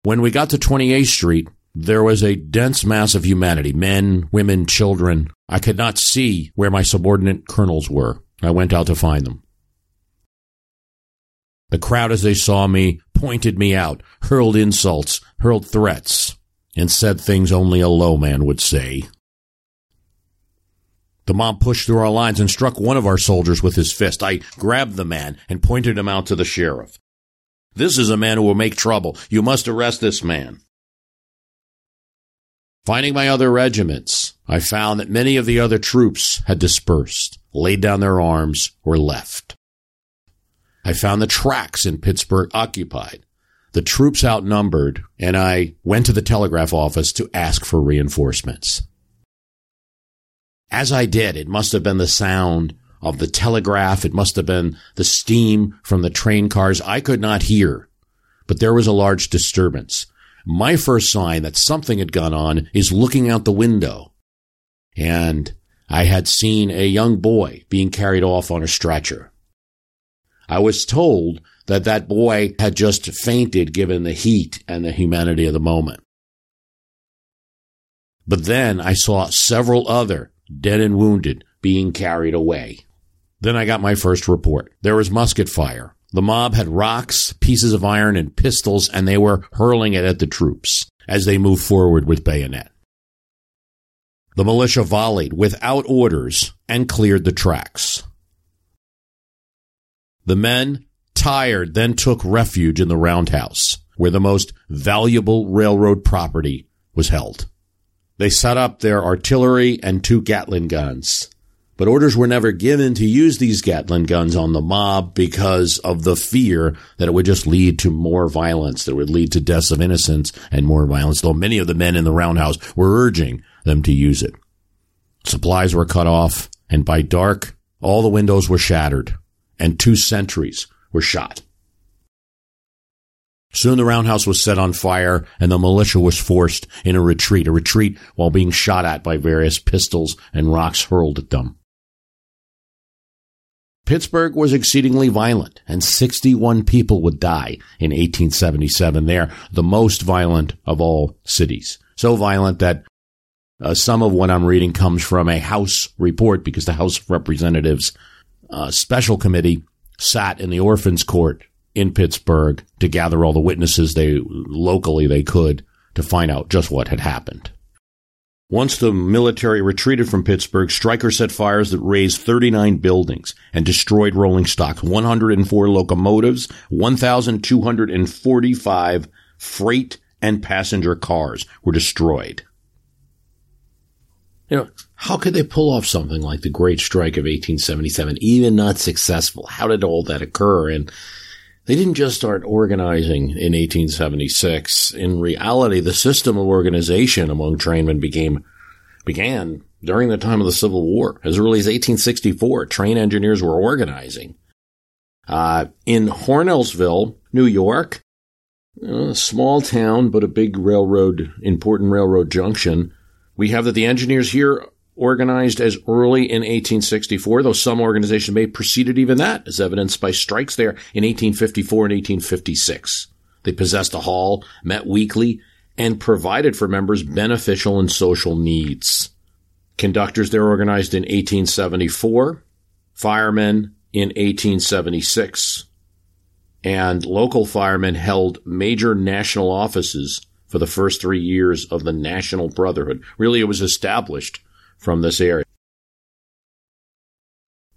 When we got to 28th Street, there was a dense mass of humanity men, women, children. I could not see where my subordinate colonels were. I went out to find them. The crowd, as they saw me, pointed me out, hurled insults, hurled threats, and said things only a low man would say. The mob pushed through our lines and struck one of our soldiers with his fist. I grabbed the man and pointed him out to the sheriff. This is a man who will make trouble. You must arrest this man. Finding my other regiments, I found that many of the other troops had dispersed, laid down their arms, or left. I found the tracks in Pittsburgh occupied, the troops outnumbered, and I went to the telegraph office to ask for reinforcements. As I did, it must have been the sound of the telegraph. It must have been the steam from the train cars. I could not hear, but there was a large disturbance. My first sign that something had gone on is looking out the window. And I had seen a young boy being carried off on a stretcher. I was told that that boy had just fainted given the heat and the humanity of the moment. But then I saw several other dead and wounded being carried away. Then I got my first report. There was musket fire. The mob had rocks, pieces of iron, and pistols, and they were hurling it at the troops as they moved forward with bayonet. The militia volleyed without orders and cleared the tracks. The men, tired, then took refuge in the roundhouse, where the most valuable railroad property was held. They set up their artillery and two Gatling guns but orders were never given to use these Gatling guns on the mob because of the fear that it would just lead to more violence, that would lead to deaths of innocents and more violence, though many of the men in the roundhouse were urging them to use it. Supplies were cut off, and by dark, all the windows were shattered, and two sentries were shot. Soon the roundhouse was set on fire and the militia was forced in a retreat, a retreat while being shot at by various pistols and rocks hurled at them. Pittsburgh was exceedingly violent, and 61 people would die in 1877 there, the most violent of all cities. So violent that uh, some of what I'm reading comes from a House report because the House of Representatives uh, special committee sat in the orphans court in Pittsburgh to gather all the witnesses they locally they could to find out just what had happened. Once the military retreated from Pittsburgh, Stryker set fires that razed 39 buildings and destroyed rolling stock, 104 locomotives, 1,245 freight and passenger cars were destroyed. You know, how could they pull off something like the Great Strike of 1877, even not successful? How did all that occur? And they didn't just start organizing in 1876. In reality, the system of organization among trainmen became, began during the time of the Civil War. As early as 1864, train engineers were organizing. Uh, in Hornellsville, New York, a small town, but a big railroad, important railroad junction, we have that the engineers here organized as early in 1864, though some organizations may have preceded even that, as evidenced by strikes there in 1854 and 1856. They possessed a hall, met weekly, and provided for members beneficial and social needs. Conductors there organized in 1874, firemen in 1876, and local firemen held major national offices for the first three years of the National Brotherhood. Really, it was established from this area.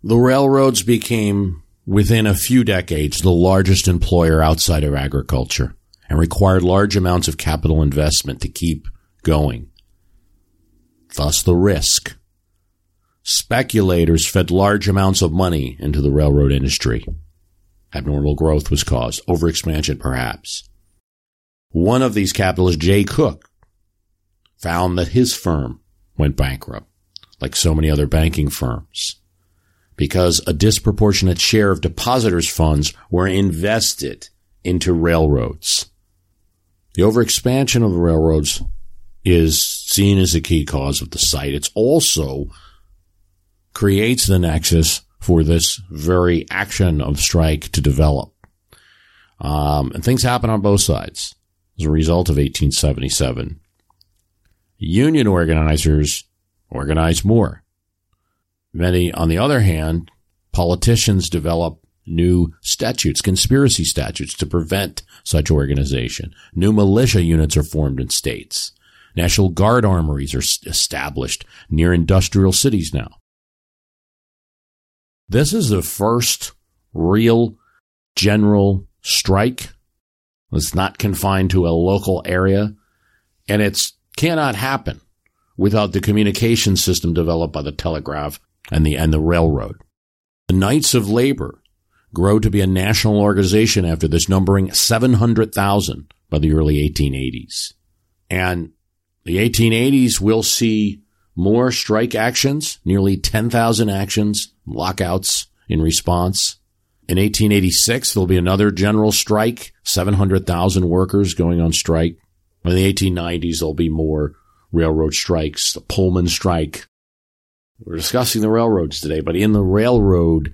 The railroads became, within a few decades, the largest employer outside of agriculture and required large amounts of capital investment to keep going. Thus the risk. Speculators fed large amounts of money into the railroad industry. Abnormal growth was caused, overexpansion perhaps. One of these capitalists, Jay Cooke, found that his firm went bankrupt like so many other banking firms, because a disproportionate share of depositors' funds were invested into railroads. The overexpansion of the railroads is seen as a key cause of the site. It's also creates the nexus for this very action of strike to develop. Um, and things happen on both sides as a result of 1877. Union organizers organize more. Many, on the other hand, politicians develop new statutes, conspiracy statutes to prevent such organization. New militia units are formed in states. National Guard armories are established near industrial cities now. This is the first real general strike. It's not confined to a local area and it cannot happen without the communication system developed by the telegraph and the, and the railroad. The Knights of Labor grow to be a national organization after this, numbering 700,000 by the early 1880s. And the 1880s will see more strike actions, nearly 10,000 actions, lockouts in response. In 1886, there'll be another general strike, 700,000 workers going on strike. In the 1890s, there'll be more railroad strikes, the Pullman strike. We're discussing the railroads today, but in the railroad,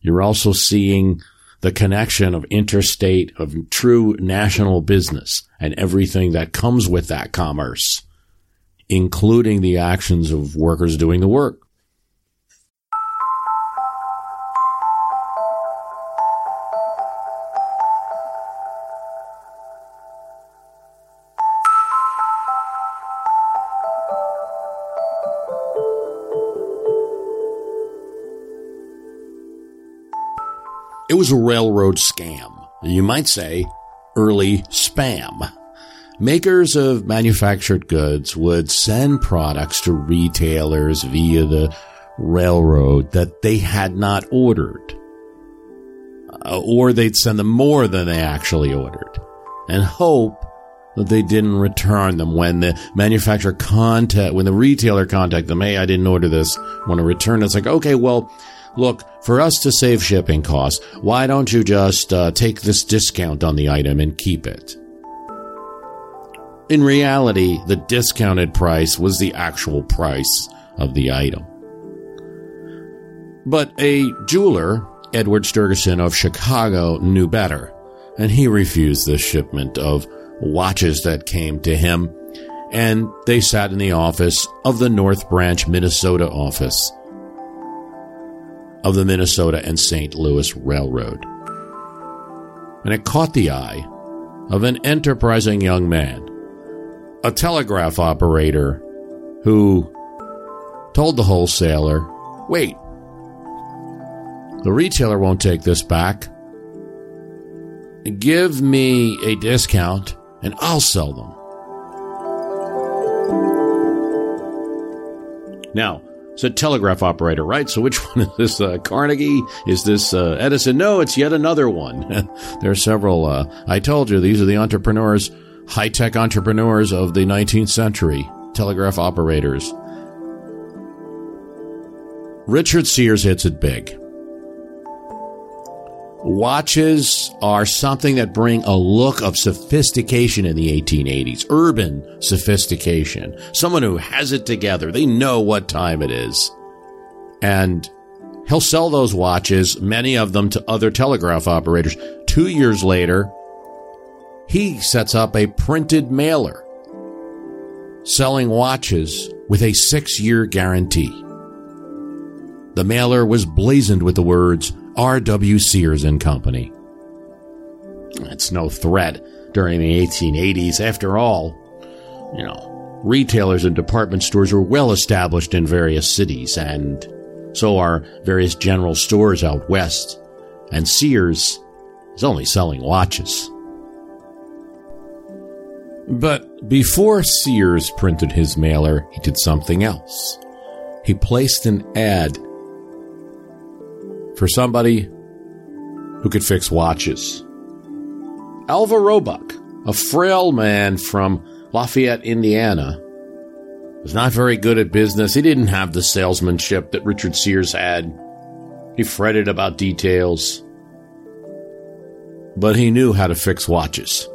you're also seeing the connection of interstate, of true national business and everything that comes with that commerce, including the actions of workers doing the work. It was a railroad scam. You might say early spam. Makers of manufactured goods would send products to retailers via the railroad that they had not ordered. Uh, or they'd send them more than they actually ordered and hope that they didn't return them when the manufacturer contact, when the retailer contact them, hey, I didn't order this, want to return. It's like, okay, well, look, for us to save shipping costs, why don't you just uh, take this discount on the item and keep it? In reality, the discounted price was the actual price of the item. But a jeweler, Edward Sturgeson of Chicago, knew better, and he refused the shipment of watches that came to him, and they sat in the office of the North Branch, Minnesota office of the Minnesota and St. Louis Railroad. And it caught the eye of an enterprising young man, a telegraph operator who told the wholesaler, wait, the retailer won't take this back. Give me a discount and I'll sell them. Now, it's a telegraph operator, right? So which one is this? Uh, Carnegie? Is this uh, Edison? No, it's yet another one. there are several. Uh, I told you these are the entrepreneurs, high tech entrepreneurs of the 19th century, telegraph operators. Richard Sears hits it big. Watches are something that bring a look of sophistication in the 1880s, urban sophistication. Someone who has it together. They know what time it is. And he'll sell those watches, many of them to other telegraph operators. Two years later, he sets up a printed mailer selling watches with a six year guarantee. The mailer was blazoned with the words, R.W. Sears and Company. It's no threat during the 1880s. After all, you know, retailers and department stores were well established in various cities, and so are various general stores out west. And Sears is only selling watches. But before Sears printed his mailer, he did something else. He placed an ad for somebody who could fix watches. Alva Roebuck, a frail man from Lafayette, Indiana, was not very good at business. He didn't have the salesmanship that Richard Sears had. He fretted about details. But he knew how to fix watches.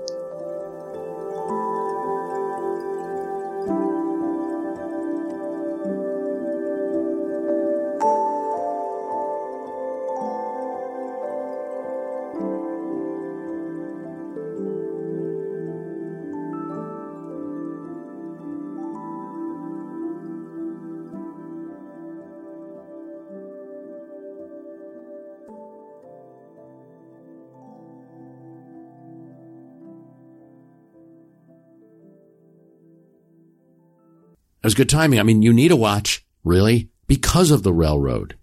Was good timing. I mean, you need a watch, really, because of the railroad.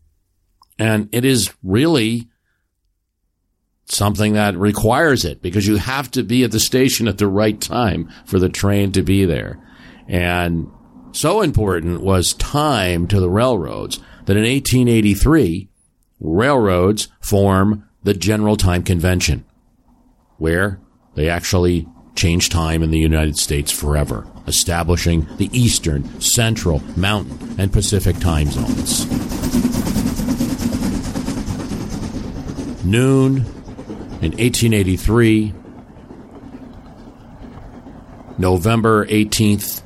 And it is really something that requires it because you have to be at the station at the right time for the train to be there. And so important was time to the railroads that in 1883, railroads form the General Time Convention, where they actually change time in the United States forever, establishing the Eastern, Central, Mountain, and Pacific time zones. Noon in 1883, November 18th,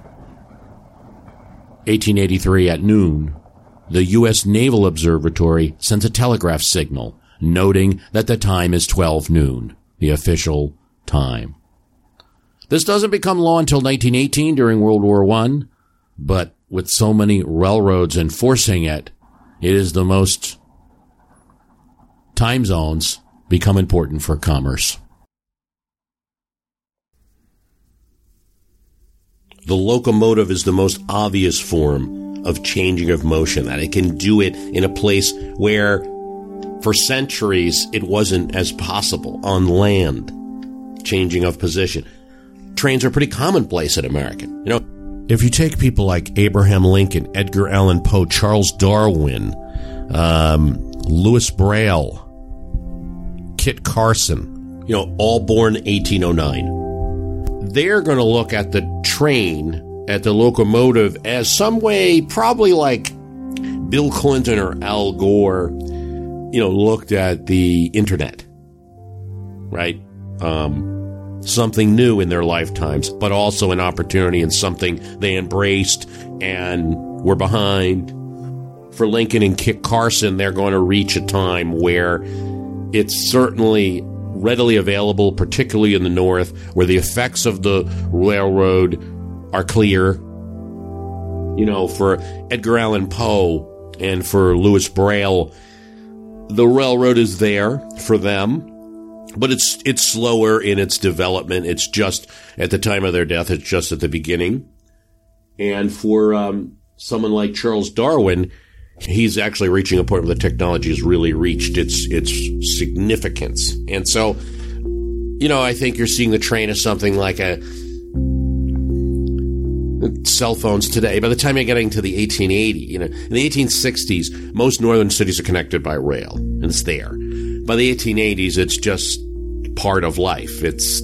1883 at noon, the U.S. Naval Observatory sends a telegraph signal noting that the time is 12 noon, the official time. This doesn't become law until 1918 during World War I, but with so many railroads enforcing it, it is the most time zones become important for commerce. The locomotive is the most obvious form of changing of motion, that it can do it in a place where for centuries it wasn't as possible on land. Changing of position. Trains are pretty commonplace in America. You know, if you take people like Abraham Lincoln, Edgar Allan Poe, Charles Darwin, um, Louis Braille, Kit Carson, you know, all born 1809. They're going to look at the train, at the locomotive, as some way, probably like Bill Clinton or Al Gore, you know, looked at the internet, right? Um, something new in their lifetimes, but also an opportunity and something they embraced and were behind. For Lincoln and Kit Carson, they're going to reach a time where it's certainly readily available, particularly in the North, where the effects of the railroad are clear. You know, for Edgar Allan Poe and for Louis Braille, the railroad is there for them, but it's it's slower in its development. It's just at the time of their death. It's just at the beginning. And for um, someone like Charles Darwin, he's actually reaching a point where the technology has really reached its its significance. And so, you know, I think you're seeing the train of something like a cell phones today. By the time you're getting to the 1880, you know, in the 1860s, most northern cities are connected by rail, and it's there. By the 1880s, it's just part of life. It's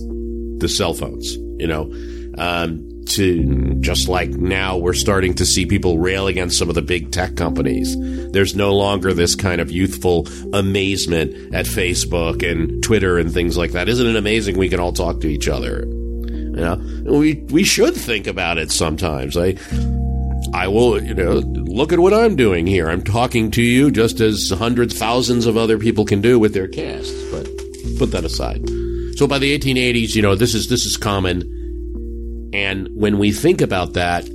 the cell phones, you know. Um, to just like now we're starting to see people rail against some of the big tech companies. There's no longer this kind of youthful amazement at Facebook and Twitter and things like that. Isn't it amazing we can all talk to each other? You know, we we should think about it sometimes. I I will, you know, look at what I'm doing here. I'm talking to you just as hundreds, thousands of other people can do with their casts. But put that aside. So by the 1880s, you know, this is this is common and when we think about that,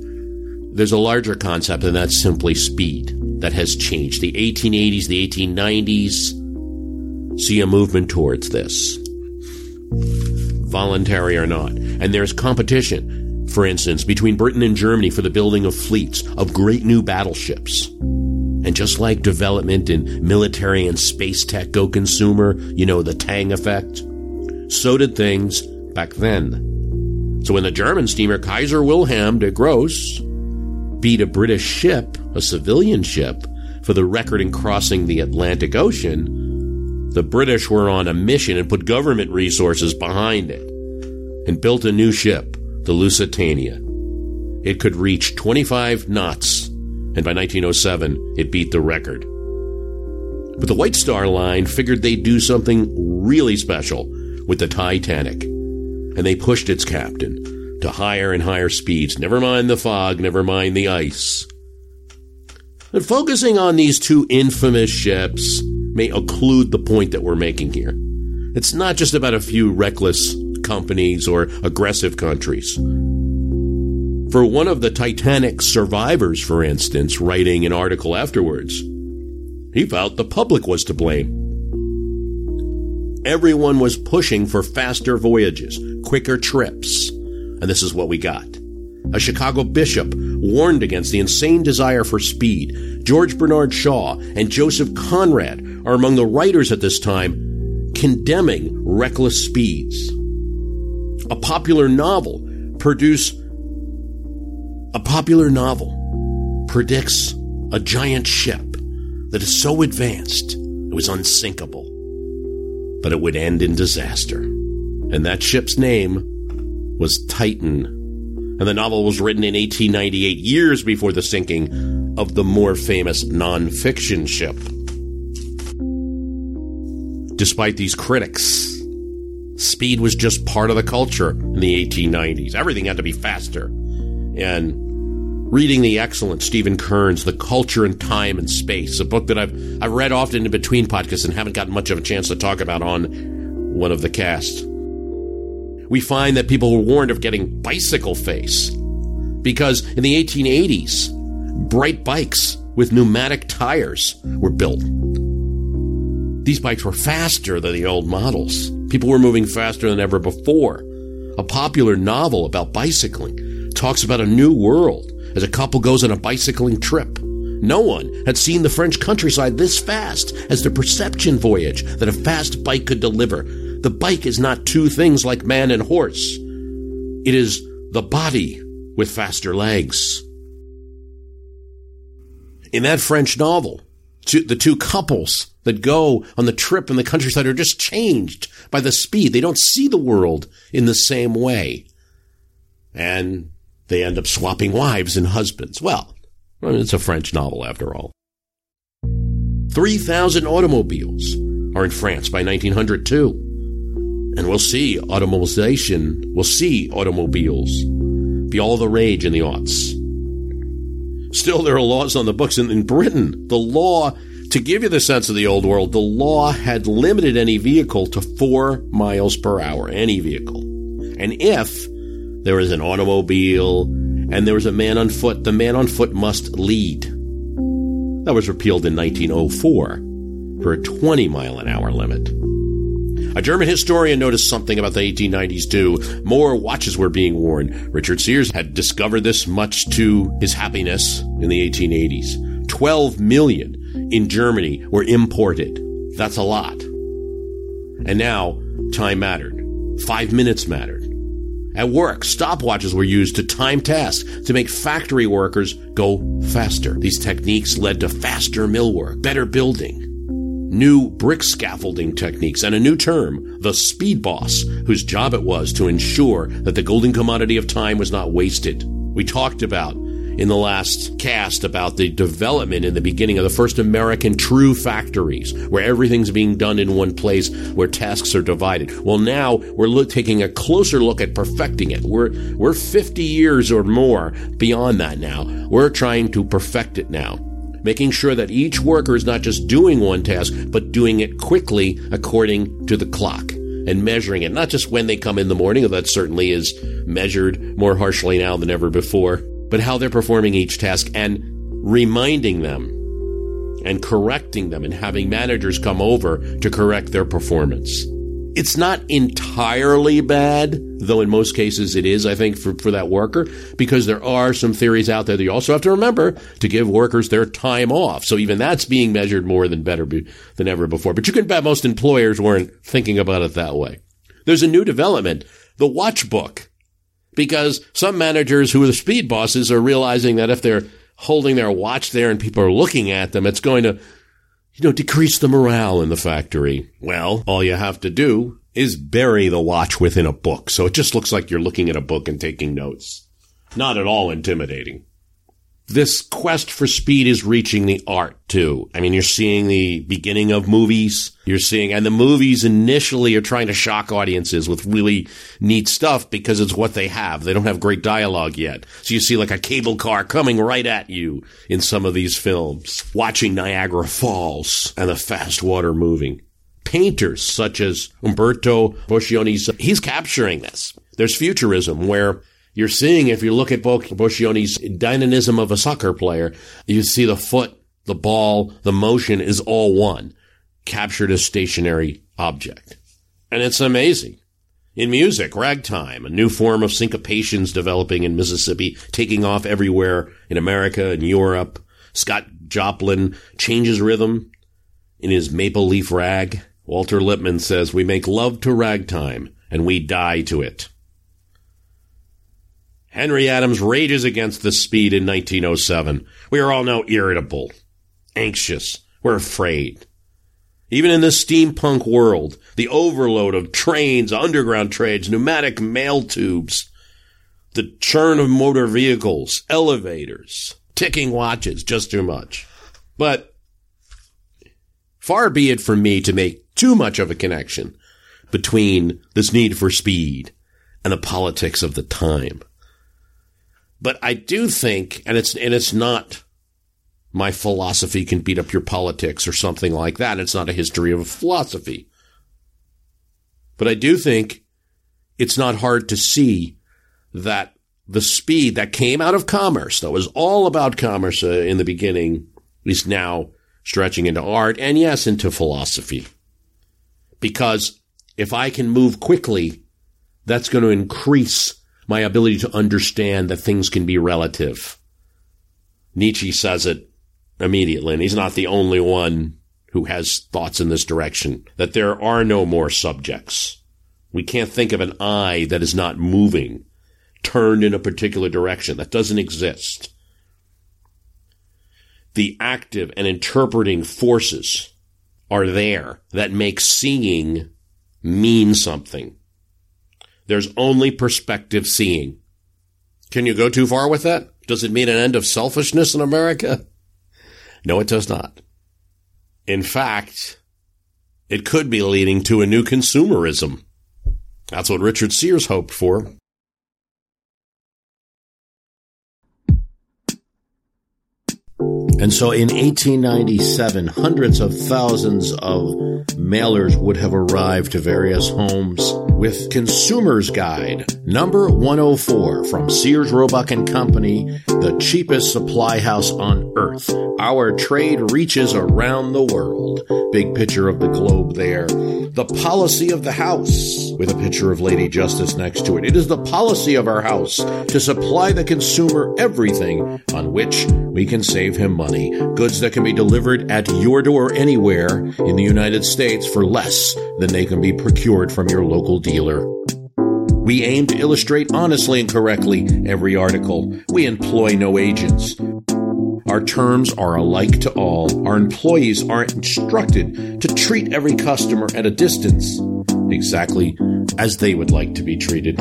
there's a larger concept, and that's simply speed that has changed. The 1880s, the 1890s see a movement towards this, voluntary or not. And there's competition, for instance, between Britain and Germany for the building of fleets of great new battleships. And just like development in military and space tech go consumer, you know, the Tang effect, so did things back then. So when the German steamer Kaiser Wilhelm de Gross beat a British ship, a civilian ship, for the record in crossing the Atlantic Ocean, the British were on a mission and put government resources behind it and built a new ship, the Lusitania. It could reach 25 knots, and by 1907, it beat the record. But the White Star Line figured they'd do something really special with the Titanic and they pushed its captain to higher and higher speeds. Never mind the fog, never mind the ice. But focusing on these two infamous ships may occlude the point that we're making here. It's not just about a few reckless companies or aggressive countries. For one of the Titanic survivors, for instance, writing an article afterwards, he felt the public was to blame. Everyone was pushing for faster voyages, quicker trips. And this is what we got. a Chicago bishop, warned against the insane desire for speed. George Bernard Shaw and Joseph Conrad are among the writers at this time condemning reckless speeds. A popular novel produce a popular novel predicts a giant ship that is so advanced it was unsinkable, but it would end in disaster. And that ship's name was Titan and the novel was written in 1898, years before the sinking of the more famous nonfiction ship. Despite these critics, speed was just part of the culture in the 1890s. Everything had to be faster. And reading the excellent Stephen Kern's The Culture and Time and Space, a book that I've I've read often in between podcasts and haven't gotten much of a chance to talk about on one of the casts we find that people were warned of getting bicycle face because in the 1880s, bright bikes with pneumatic tires were built. These bikes were faster than the old models. People were moving faster than ever before. A popular novel about bicycling talks about a new world as a couple goes on a bicycling trip. No one had seen the French countryside this fast as the perception voyage that a fast bike could deliver the bike is not two things like man and horse. It is the body with faster legs. In that French novel, the two couples that go on the trip in the countryside are just changed by the speed. They don't see the world in the same way. And they end up swapping wives and husbands. Well, I mean, it's a French novel after all. 3,000 automobiles are in France by 1902. And we'll see automobilization, we'll see automobiles be all the rage in the aughts. Still, there are laws on the books. in, in Britain, the law, to give you the sense of the old world, the law had limited any vehicle to four miles per hour, any vehicle. And if there was an automobile and there was a man on foot, the man on foot must lead. That was repealed in 1904 for a 20 mile an hour limit. A German historian noticed something about the 1890s too. More watches were being worn. Richard Sears had discovered this much to his happiness in the 1880s. 12 million in Germany were imported. That's a lot. And now, time mattered. Five minutes mattered. At work, stopwatches were used to time tasks to make factory workers go faster. These techniques led to faster millwork, better building, new brick scaffolding techniques, and a new term, the speed boss, whose job it was to ensure that the golden commodity of time was not wasted. We talked about in the last cast about the development in the beginning of the first American true factories, where everything's being done in one place, where tasks are divided. Well, now we're look, taking a closer look at perfecting it. We're we're 50 years or more beyond that now. We're trying to perfect it now making sure that each worker is not just doing one task, but doing it quickly according to the clock and measuring it, not just when they come in the morning, that certainly is measured more harshly now than ever before, but how they're performing each task and reminding them and correcting them and having managers come over to correct their performance. It's not entirely bad, though in most cases it is, I think, for, for that worker, because there are some theories out there that you also have to remember to give workers their time off. So even that's being measured more than better be, than ever before. But you can bet most employers weren't thinking about it that way. There's a new development, the watch book, because some managers who are speed bosses are realizing that if they're holding their watch there and people are looking at them, it's going to you know, decrease the morale in the factory. Well, all you have to do is bury the watch within a book. So it just looks like you're looking at a book and taking notes. Not at all intimidating this quest for speed is reaching the art too. I mean, you're seeing the beginning of movies. You're seeing, and the movies initially are trying to shock audiences with really neat stuff because it's what they have. They don't have great dialogue yet. So you see like a cable car coming right at you in some of these films, watching Niagara Falls and the fast water moving. Painters such as Umberto Boccioni, he's capturing this. There's futurism where you're seeing, if you look at Boccioni's dynamism of a soccer player, you see the foot, the ball, the motion is all one, captured as stationary object. And it's amazing. In music, ragtime, a new form of syncopations developing in Mississippi, taking off everywhere in America and Europe. Scott Joplin changes rhythm in his Maple Leaf Rag. Walter Lippmann says, We make love to ragtime and we die to it. Henry Adams rages against the speed in 1907. We are all now irritable, anxious, we're afraid. Even in this steampunk world, the overload of trains, underground trains, pneumatic mail tubes, the churn of motor vehicles, elevators, ticking watches, just too much. But far be it from me to make too much of a connection between this need for speed and the politics of the time. But I do think, and it's, and it's not my philosophy can beat up your politics or something like that. It's not a history of philosophy. But I do think it's not hard to see that the speed that came out of commerce, that was all about commerce uh, in the beginning, is now stretching into art and yes, into philosophy. Because if I can move quickly, that's going to increase my ability to understand that things can be relative. Nietzsche says it immediately, and he's not the only one who has thoughts in this direction, that there are no more subjects. We can't think of an eye that is not moving, turned in a particular direction. That doesn't exist. The active and interpreting forces are there that make seeing mean something. There's only perspective seeing. Can you go too far with that? Does it mean an end of selfishness in America? No, it does not. In fact, it could be leading to a new consumerism. That's what Richard Sears hoped for. And so in 1897, hundreds of thousands of mailers would have arrived to various homes with Consumer's Guide, number 104 from Sears Roebuck and Company, the cheapest supply house on earth. Our trade reaches around the world. Big picture of the globe there. The policy of the house with a picture of Lady Justice next to it. It is the policy of our house to supply the consumer everything on which we can save him money. Goods that can be delivered at your door anywhere in the United States for less than they can be procured from your local dealer. We aim to illustrate honestly and correctly every article. We employ no agents. Our terms are alike to all. Our employees are instructed to treat every customer at a distance, exactly as they would like to be treated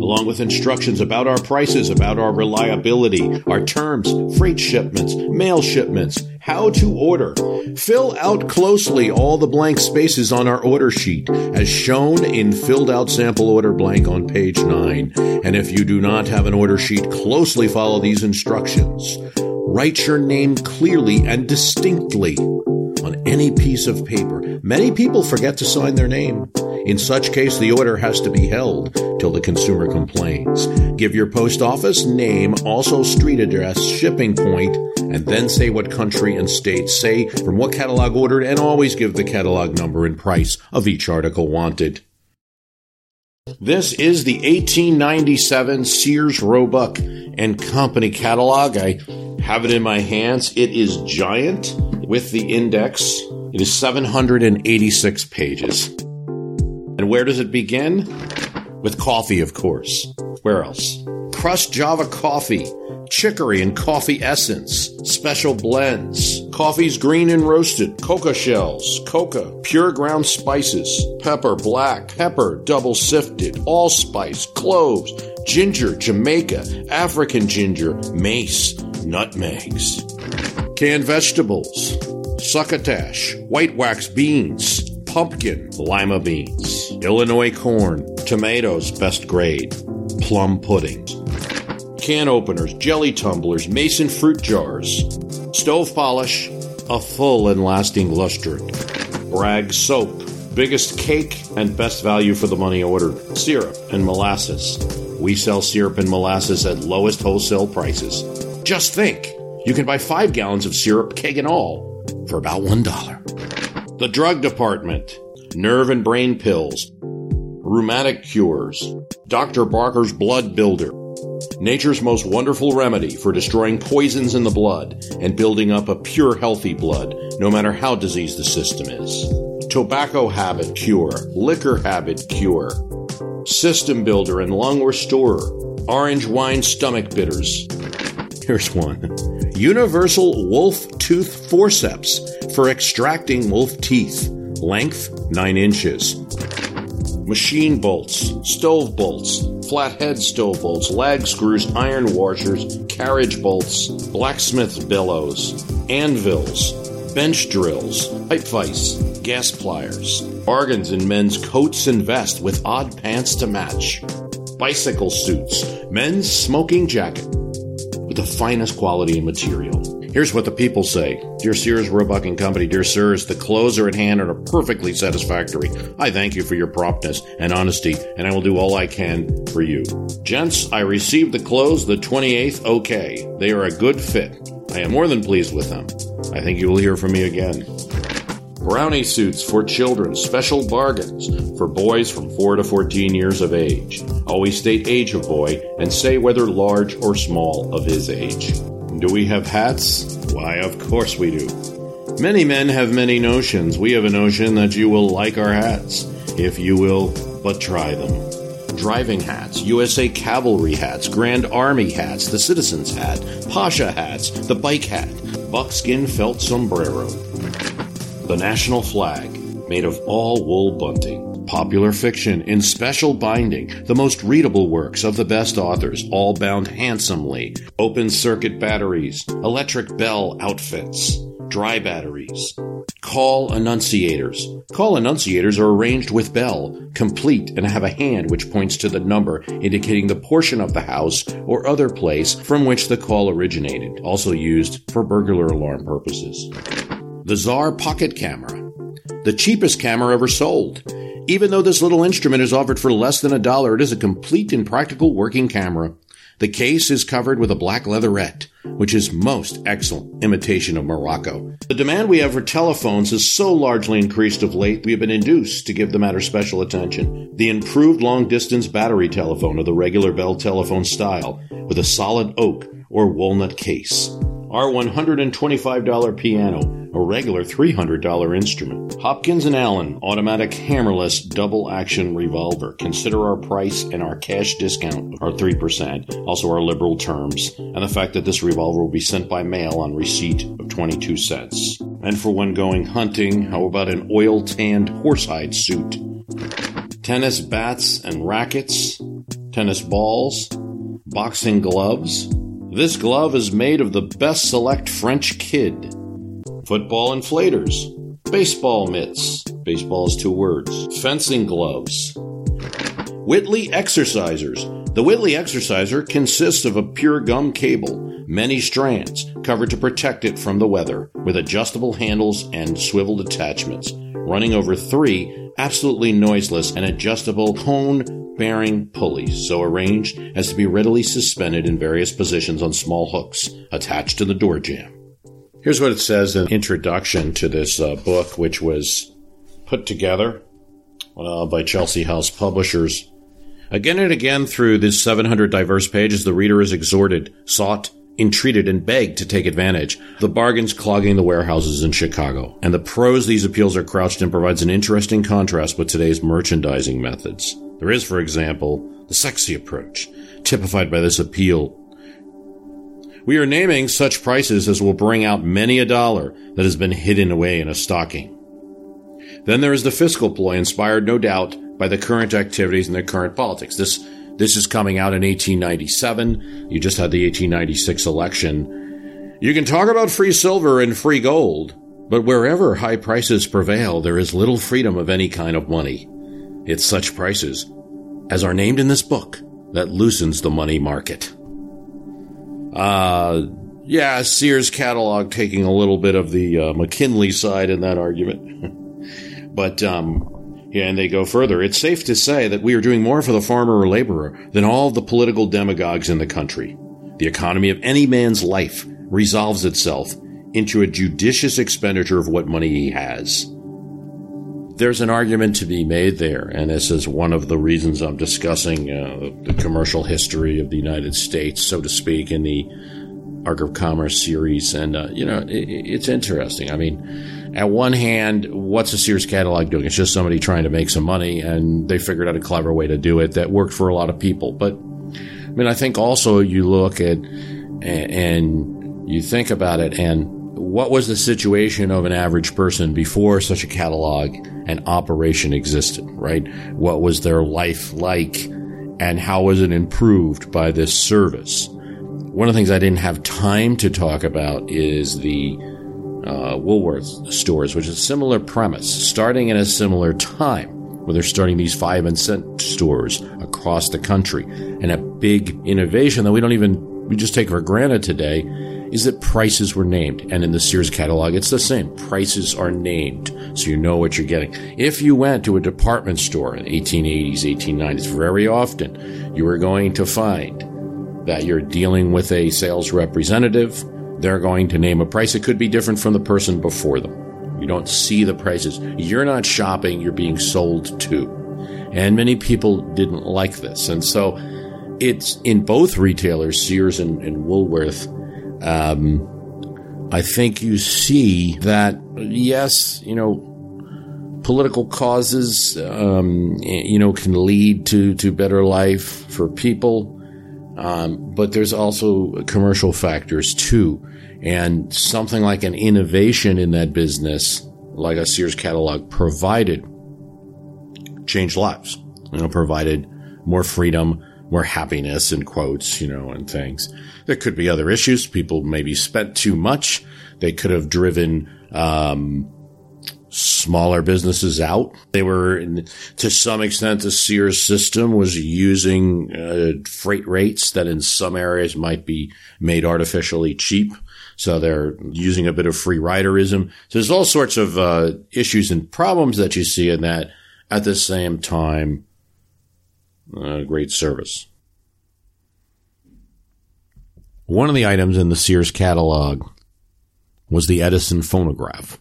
along with instructions about our prices, about our reliability, our terms, freight shipments, mail shipments, how to order. Fill out closely all the blank spaces on our order sheet as shown in filled out sample order blank on page 9. And if you do not have an order sheet, closely follow these instructions. Write your name clearly and distinctly on any piece of paper. Many people forget to sign their name. In such case, the order has to be held till the consumer complains. Give your post office name, also street address, shipping point, and then say what country and state. Say from what catalog ordered, and always give the catalog number and price of each article wanted. This is the 1897 Sears Roebuck and Company catalog. I have it in my hands. It is giant with the index. It is 786 pages. And where does it begin? With coffee, of course. Where else? Crushed Java coffee, chicory and coffee essence, special blends, coffees green and roasted, coca shells, coca, pure ground spices, pepper, black, pepper, double sifted, allspice, cloves, ginger, Jamaica, African ginger, mace, nutmegs, canned vegetables, succotash, white wax beans, pumpkin, lima beans, Illinois corn, tomatoes best grade, plum puddings, can openers, jelly tumblers, mason fruit jars, stove polish, a full and lasting luster, Bragg soap, biggest cake and best value for the money ordered, syrup and molasses. We sell syrup and molasses at lowest wholesale prices. Just think, you can buy five gallons of syrup, keg and all, for about one dollar. The drug department, nerve and brain pills, rheumatic cures, Dr. Barker's blood builder, nature's most wonderful remedy for destroying poisons in the blood and building up a pure, healthy blood, no matter how diseased the system is. Tobacco habit cure, liquor habit cure, system builder and lung restorer, orange wine stomach bitters. Here's one. Universal wolf tooth forceps for extracting wolf teeth. Length 9 inches. Machine bolts, stove bolts, flathead stove bolts, lag screws, iron washers, carriage bolts, blacksmith bellows, anvils, bench drills, pipe vise, gas pliers, bargains in men's coats and vests with odd pants to match, bicycle suits, men's smoking jacket the finest quality and material. Here's what the people say. Dear Sears, Roebuck and Company, dear sirs, the clothes are at hand and are perfectly satisfactory. I thank you for your promptness and honesty, and I will do all I can for you. Gents, I received the clothes the 28th okay. They are a good fit. I am more than pleased with them. I think you will hear from me again. Brownie suits for children, special bargains for boys from 4 to 14 years of age. Always state age of boy and say whether large or small of his age. Do we have hats? Why, of course we do. Many men have many notions. We have a notion that you will like our hats, if you will but try them. Driving hats, USA Cavalry hats, Grand Army hats, the Citizen's hat, Pasha hats, the bike hat, buckskin felt sombrero. The national flag, made of all wool bunting popular fiction in special binding, the most readable works of the best authors, all bound handsomely, open circuit batteries, electric bell outfits, dry batteries. Call annunciators. Call annunciators are arranged with bell, complete, and have a hand which points to the number indicating the portion of the house or other place from which the call originated, also used for burglar alarm purposes. The Czar Pocket Camera. The cheapest camera ever sold. Even though this little instrument is offered for less than a dollar, it is a complete and practical working camera. The case is covered with a black leatherette, which is most excellent imitation of Morocco. The demand we have for telephones has so largely increased of late we have been induced to give the matter special attention. The improved long distance battery telephone of the regular Bell telephone style with a solid oak or walnut case. Our $125 piano a regular $300 instrument. Hopkins and Allen automatic hammerless double action revolver. Consider our price and our cash discount are 3%, also our liberal terms, and the fact that this revolver will be sent by mail on receipt of 22 cents. And for when going hunting, how about an oil tanned horsehide suit? Tennis bats and rackets, tennis balls, boxing gloves. This glove is made of the best select French kid football inflators, baseball mitts, baseball is two words, fencing gloves, Whitley exercisers. The Whitley exerciser consists of a pure gum cable, many strands, covered to protect it from the weather, with adjustable handles and swiveled attachments, running over three absolutely noiseless and adjustable cone bearing pulleys, so arranged as to be readily suspended in various positions on small hooks attached to the door jamb. Here's what it says in introduction to this uh, book, which was put together uh, by Chelsea House Publishers. Again and again through these 700 diverse pages, the reader is exhorted, sought, entreated, and begged to take advantage. The bargains clogging the warehouses in Chicago. And the prose these appeals are crouched in provides an interesting contrast with today's merchandising methods. There is, for example, the sexy approach, typified by this appeal we are naming such prices as will bring out many a dollar that has been hidden away in a stocking. Then there is the fiscal ploy, inspired no doubt by the current activities and the current politics. This this is coming out in 1897. You just had the 1896 election. You can talk about free silver and free gold, but wherever high prices prevail, there is little freedom of any kind of money. It's such prices, as are named in this book, that loosens the money market. Uh, yeah, Sears catalog taking a little bit of the uh, McKinley side in that argument. but, um, yeah, and they go further. It's safe to say that we are doing more for the farmer or laborer than all the political demagogues in the country. The economy of any man's life resolves itself into a judicious expenditure of what money he has. there's an argument to be made there, and this is one of the reasons I'm discussing uh, the commercial history of the United States, so to speak, in the Ark of Commerce series. And, uh, you know, it, it's interesting. I mean, at one hand, what's a Sears catalog doing? It's just somebody trying to make some money, and they figured out a clever way to do it that worked for a lot of people. But, I mean, I think also you look at and you think about it, and what was the situation of an average person before such a catalog and operation existed, right? What was their life like, and how was it improved by this service? One of the things I didn't have time to talk about is the uh, Woolworth stores, which is a similar premise, starting in a similar time, where they're starting these five and cent stores across the country. And a big innovation that we don't even, we just take for granted today is that prices were named. And in the Sears catalog, it's the same. Prices are named, so you know what you're getting. If you went to a department store in the 1880s, 1890s, very often you were going to find that you're dealing with a sales representative. They're going to name a price. It could be different from the person before them. You don't see the prices. You're not shopping, you're being sold to. And many people didn't like this. And so it's in both retailers, Sears and, and Woolworth. Um, I think you see that, yes, you know, political causes, um, you know, can lead to, to better life for people. Um, but there's also commercial factors too. And something like an innovation in that business, like a Sears catalog provided, changed lives, you know, provided more freedom, more happiness in quotes, you know, and things. There could be other issues. People maybe spent too much. They could have driven, um, smaller businesses out. They were, to some extent, the Sears system was using uh, freight rates that in some areas might be made artificially cheap. So they're using a bit of free riderism. So there's all sorts of uh, issues and problems that you see in that. At the same time, uh, great service. One of the items in the Sears catalog was the Edison phonograph.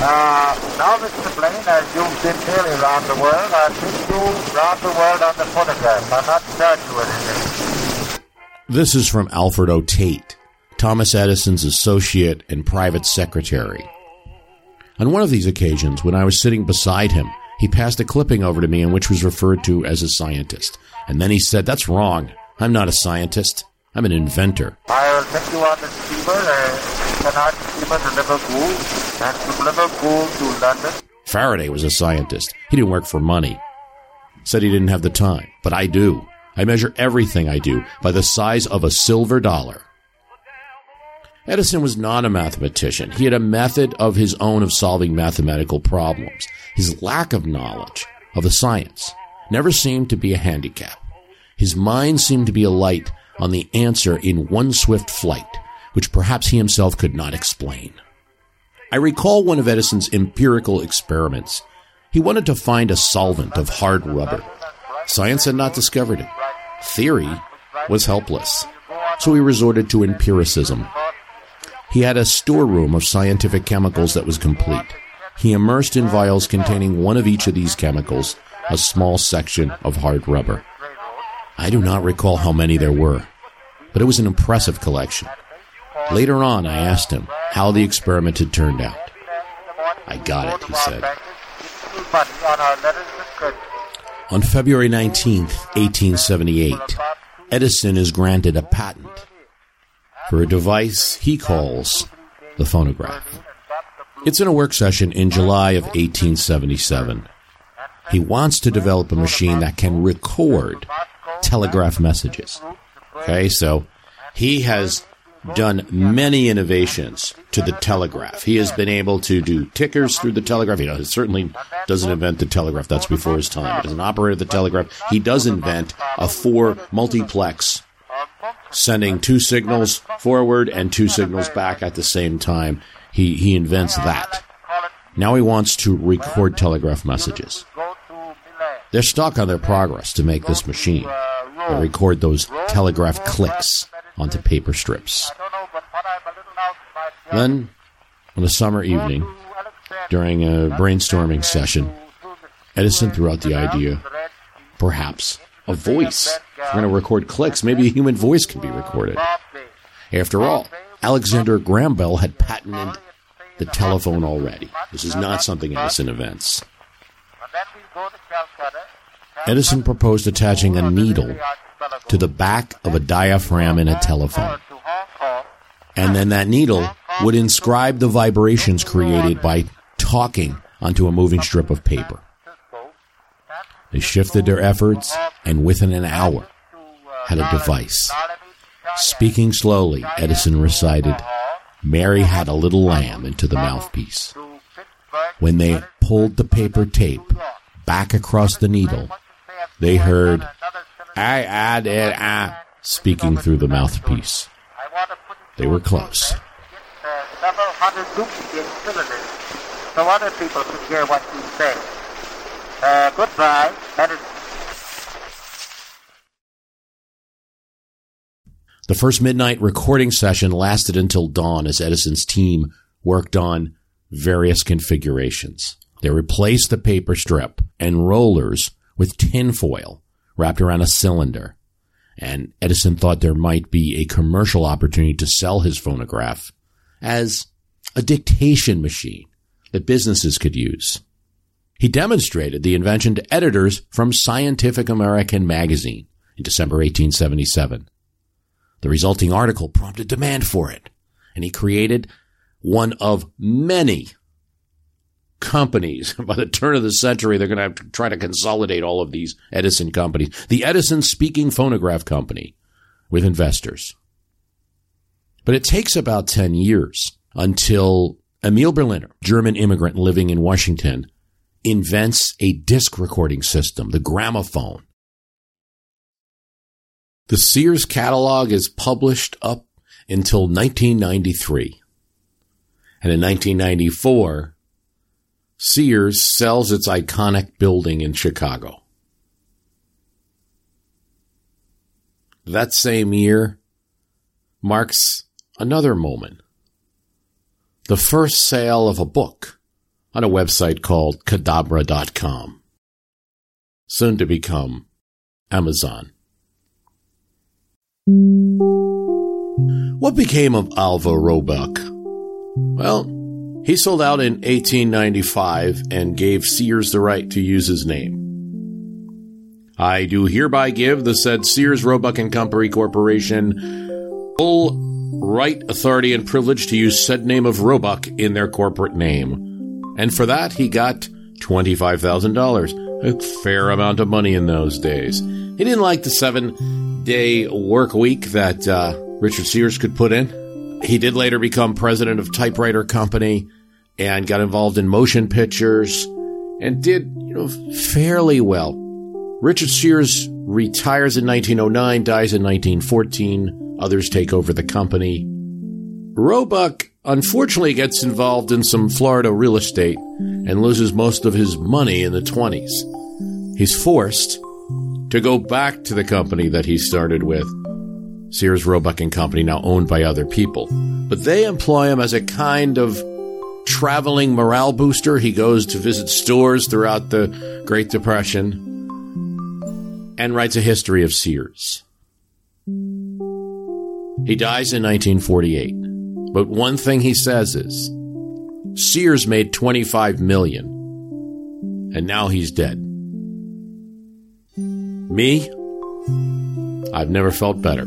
Uh, now, Mr. Blaine, as you've been nearly around the world, I'll take you around the world on the phonograph. I'm not charged you anything. This is from Alfred O. Tate, Thomas Edison's associate and private secretary. On one of these occasions, when I was sitting beside him, he passed a clipping over to me in which was referred to as a scientist. And then he said, That's wrong. I'm not a scientist. I'm an inventor. I'll take you on the steamer, uh, Liverpool, and from Liverpool to London. Faraday was a scientist. He didn't work for money. Said he didn't have the time, but I do. I measure everything I do by the size of a silver dollar. Edison was not a mathematician. He had a method of his own of solving mathematical problems. His lack of knowledge of the science never seemed to be a handicap. His mind seemed to be a light on the answer in one swift flight, which perhaps he himself could not explain. I recall one of Edison's empirical experiments. He wanted to find a solvent of hard rubber. Science had not discovered it. Theory was helpless. So he resorted to empiricism. He had a storeroom of scientific chemicals that was complete. He immersed in vials containing one of each of these chemicals a small section of hard rubber. I do not recall how many there were, but it was an impressive collection. Later on, I asked him how the experiment had turned out. I got it, he said. On February 19, 1878, Edison is granted a patent for a device he calls the phonograph. It's in a work session in July of 1877. He wants to develop a machine that can record telegraph messages. Okay, so he has done many innovations to the telegraph. He has been able to do tickers through the telegraph. You know, he certainly doesn't invent the telegraph. That's before his time. An operator of the telegraph, he does invent a four multiplex sending two signals forward and two signals back at the same time. He, he invents that. Now he wants to record telegraph messages. They're stuck on their progress to make this machine. Record those telegraph clicks onto paper strips. Then, on a summer evening, during a brainstorming session, Edison threw out the idea perhaps a voice. If we're going to record clicks, maybe a human voice can be recorded. After all, Alexander Graham Bell had patented the telephone already. This is not something Edison invents. Edison proposed attaching a needle to the back of a diaphragm in a telephone. And then that needle would inscribe the vibrations created by talking onto a moving strip of paper. They shifted their efforts and within an hour had a device. Speaking slowly, Edison recited, Mary had a little lamb into the mouthpiece. When they pulled the paper tape back across the needle, they heard, I added, ah, speaking through the mouthpiece. They were close. Several hundred duplicate cylinders so other people could hear what you say. Uh, goodbye. Edison. The first midnight recording session lasted until dawn as Edison's team worked on various configurations. They replaced the paper strip and rollers with tinfoil wrapped around a cylinder. And Edison thought there might be a commercial opportunity to sell his phonograph as a dictation machine that businesses could use. He demonstrated the invention to editors from Scientific American magazine in December 1877. The resulting article prompted demand for it, and he created one of many companies. By the turn of the century, they're going to have to try to consolidate all of these Edison companies. The Edison Speaking Phonograph Company with investors. But it takes about 10 years until Emil Berliner, German immigrant living in Washington, invents a disc recording system, the gramophone. The Sears catalog is published up until 1993. And in 1994, Sears sells its iconic building in Chicago. That same year marks another moment. The first sale of a book on a website called Cadabra.com, soon to become Amazon. What became of Alvah Roebuck? Well, he sold out in 1895 and gave Sears the right to use his name. I do hereby give the said Sears Roebuck and Company Corporation full right, authority, and privilege to use said name of Roebuck in their corporate name. And for that, he got $25,000, a fair amount of money in those days. He didn't like the seven day work week that uh, Richard Sears could put in. He did later become president of Typewriter Company and got involved in motion pictures and did, you know, fairly well. Richard Sears retires in 1909, dies in 1914. Others take over the company. Roebuck unfortunately gets involved in some Florida real estate and loses most of his money in the 20s. He's forced to go back to the company that he started with. Sears Roebuck and Company, now owned by other people. But they employ him as a kind of traveling morale booster. He goes to visit stores throughout the Great Depression and writes a history of Sears. He dies in 1948. But one thing he says is Sears made 25 million and now he's dead. Me? I've never felt better.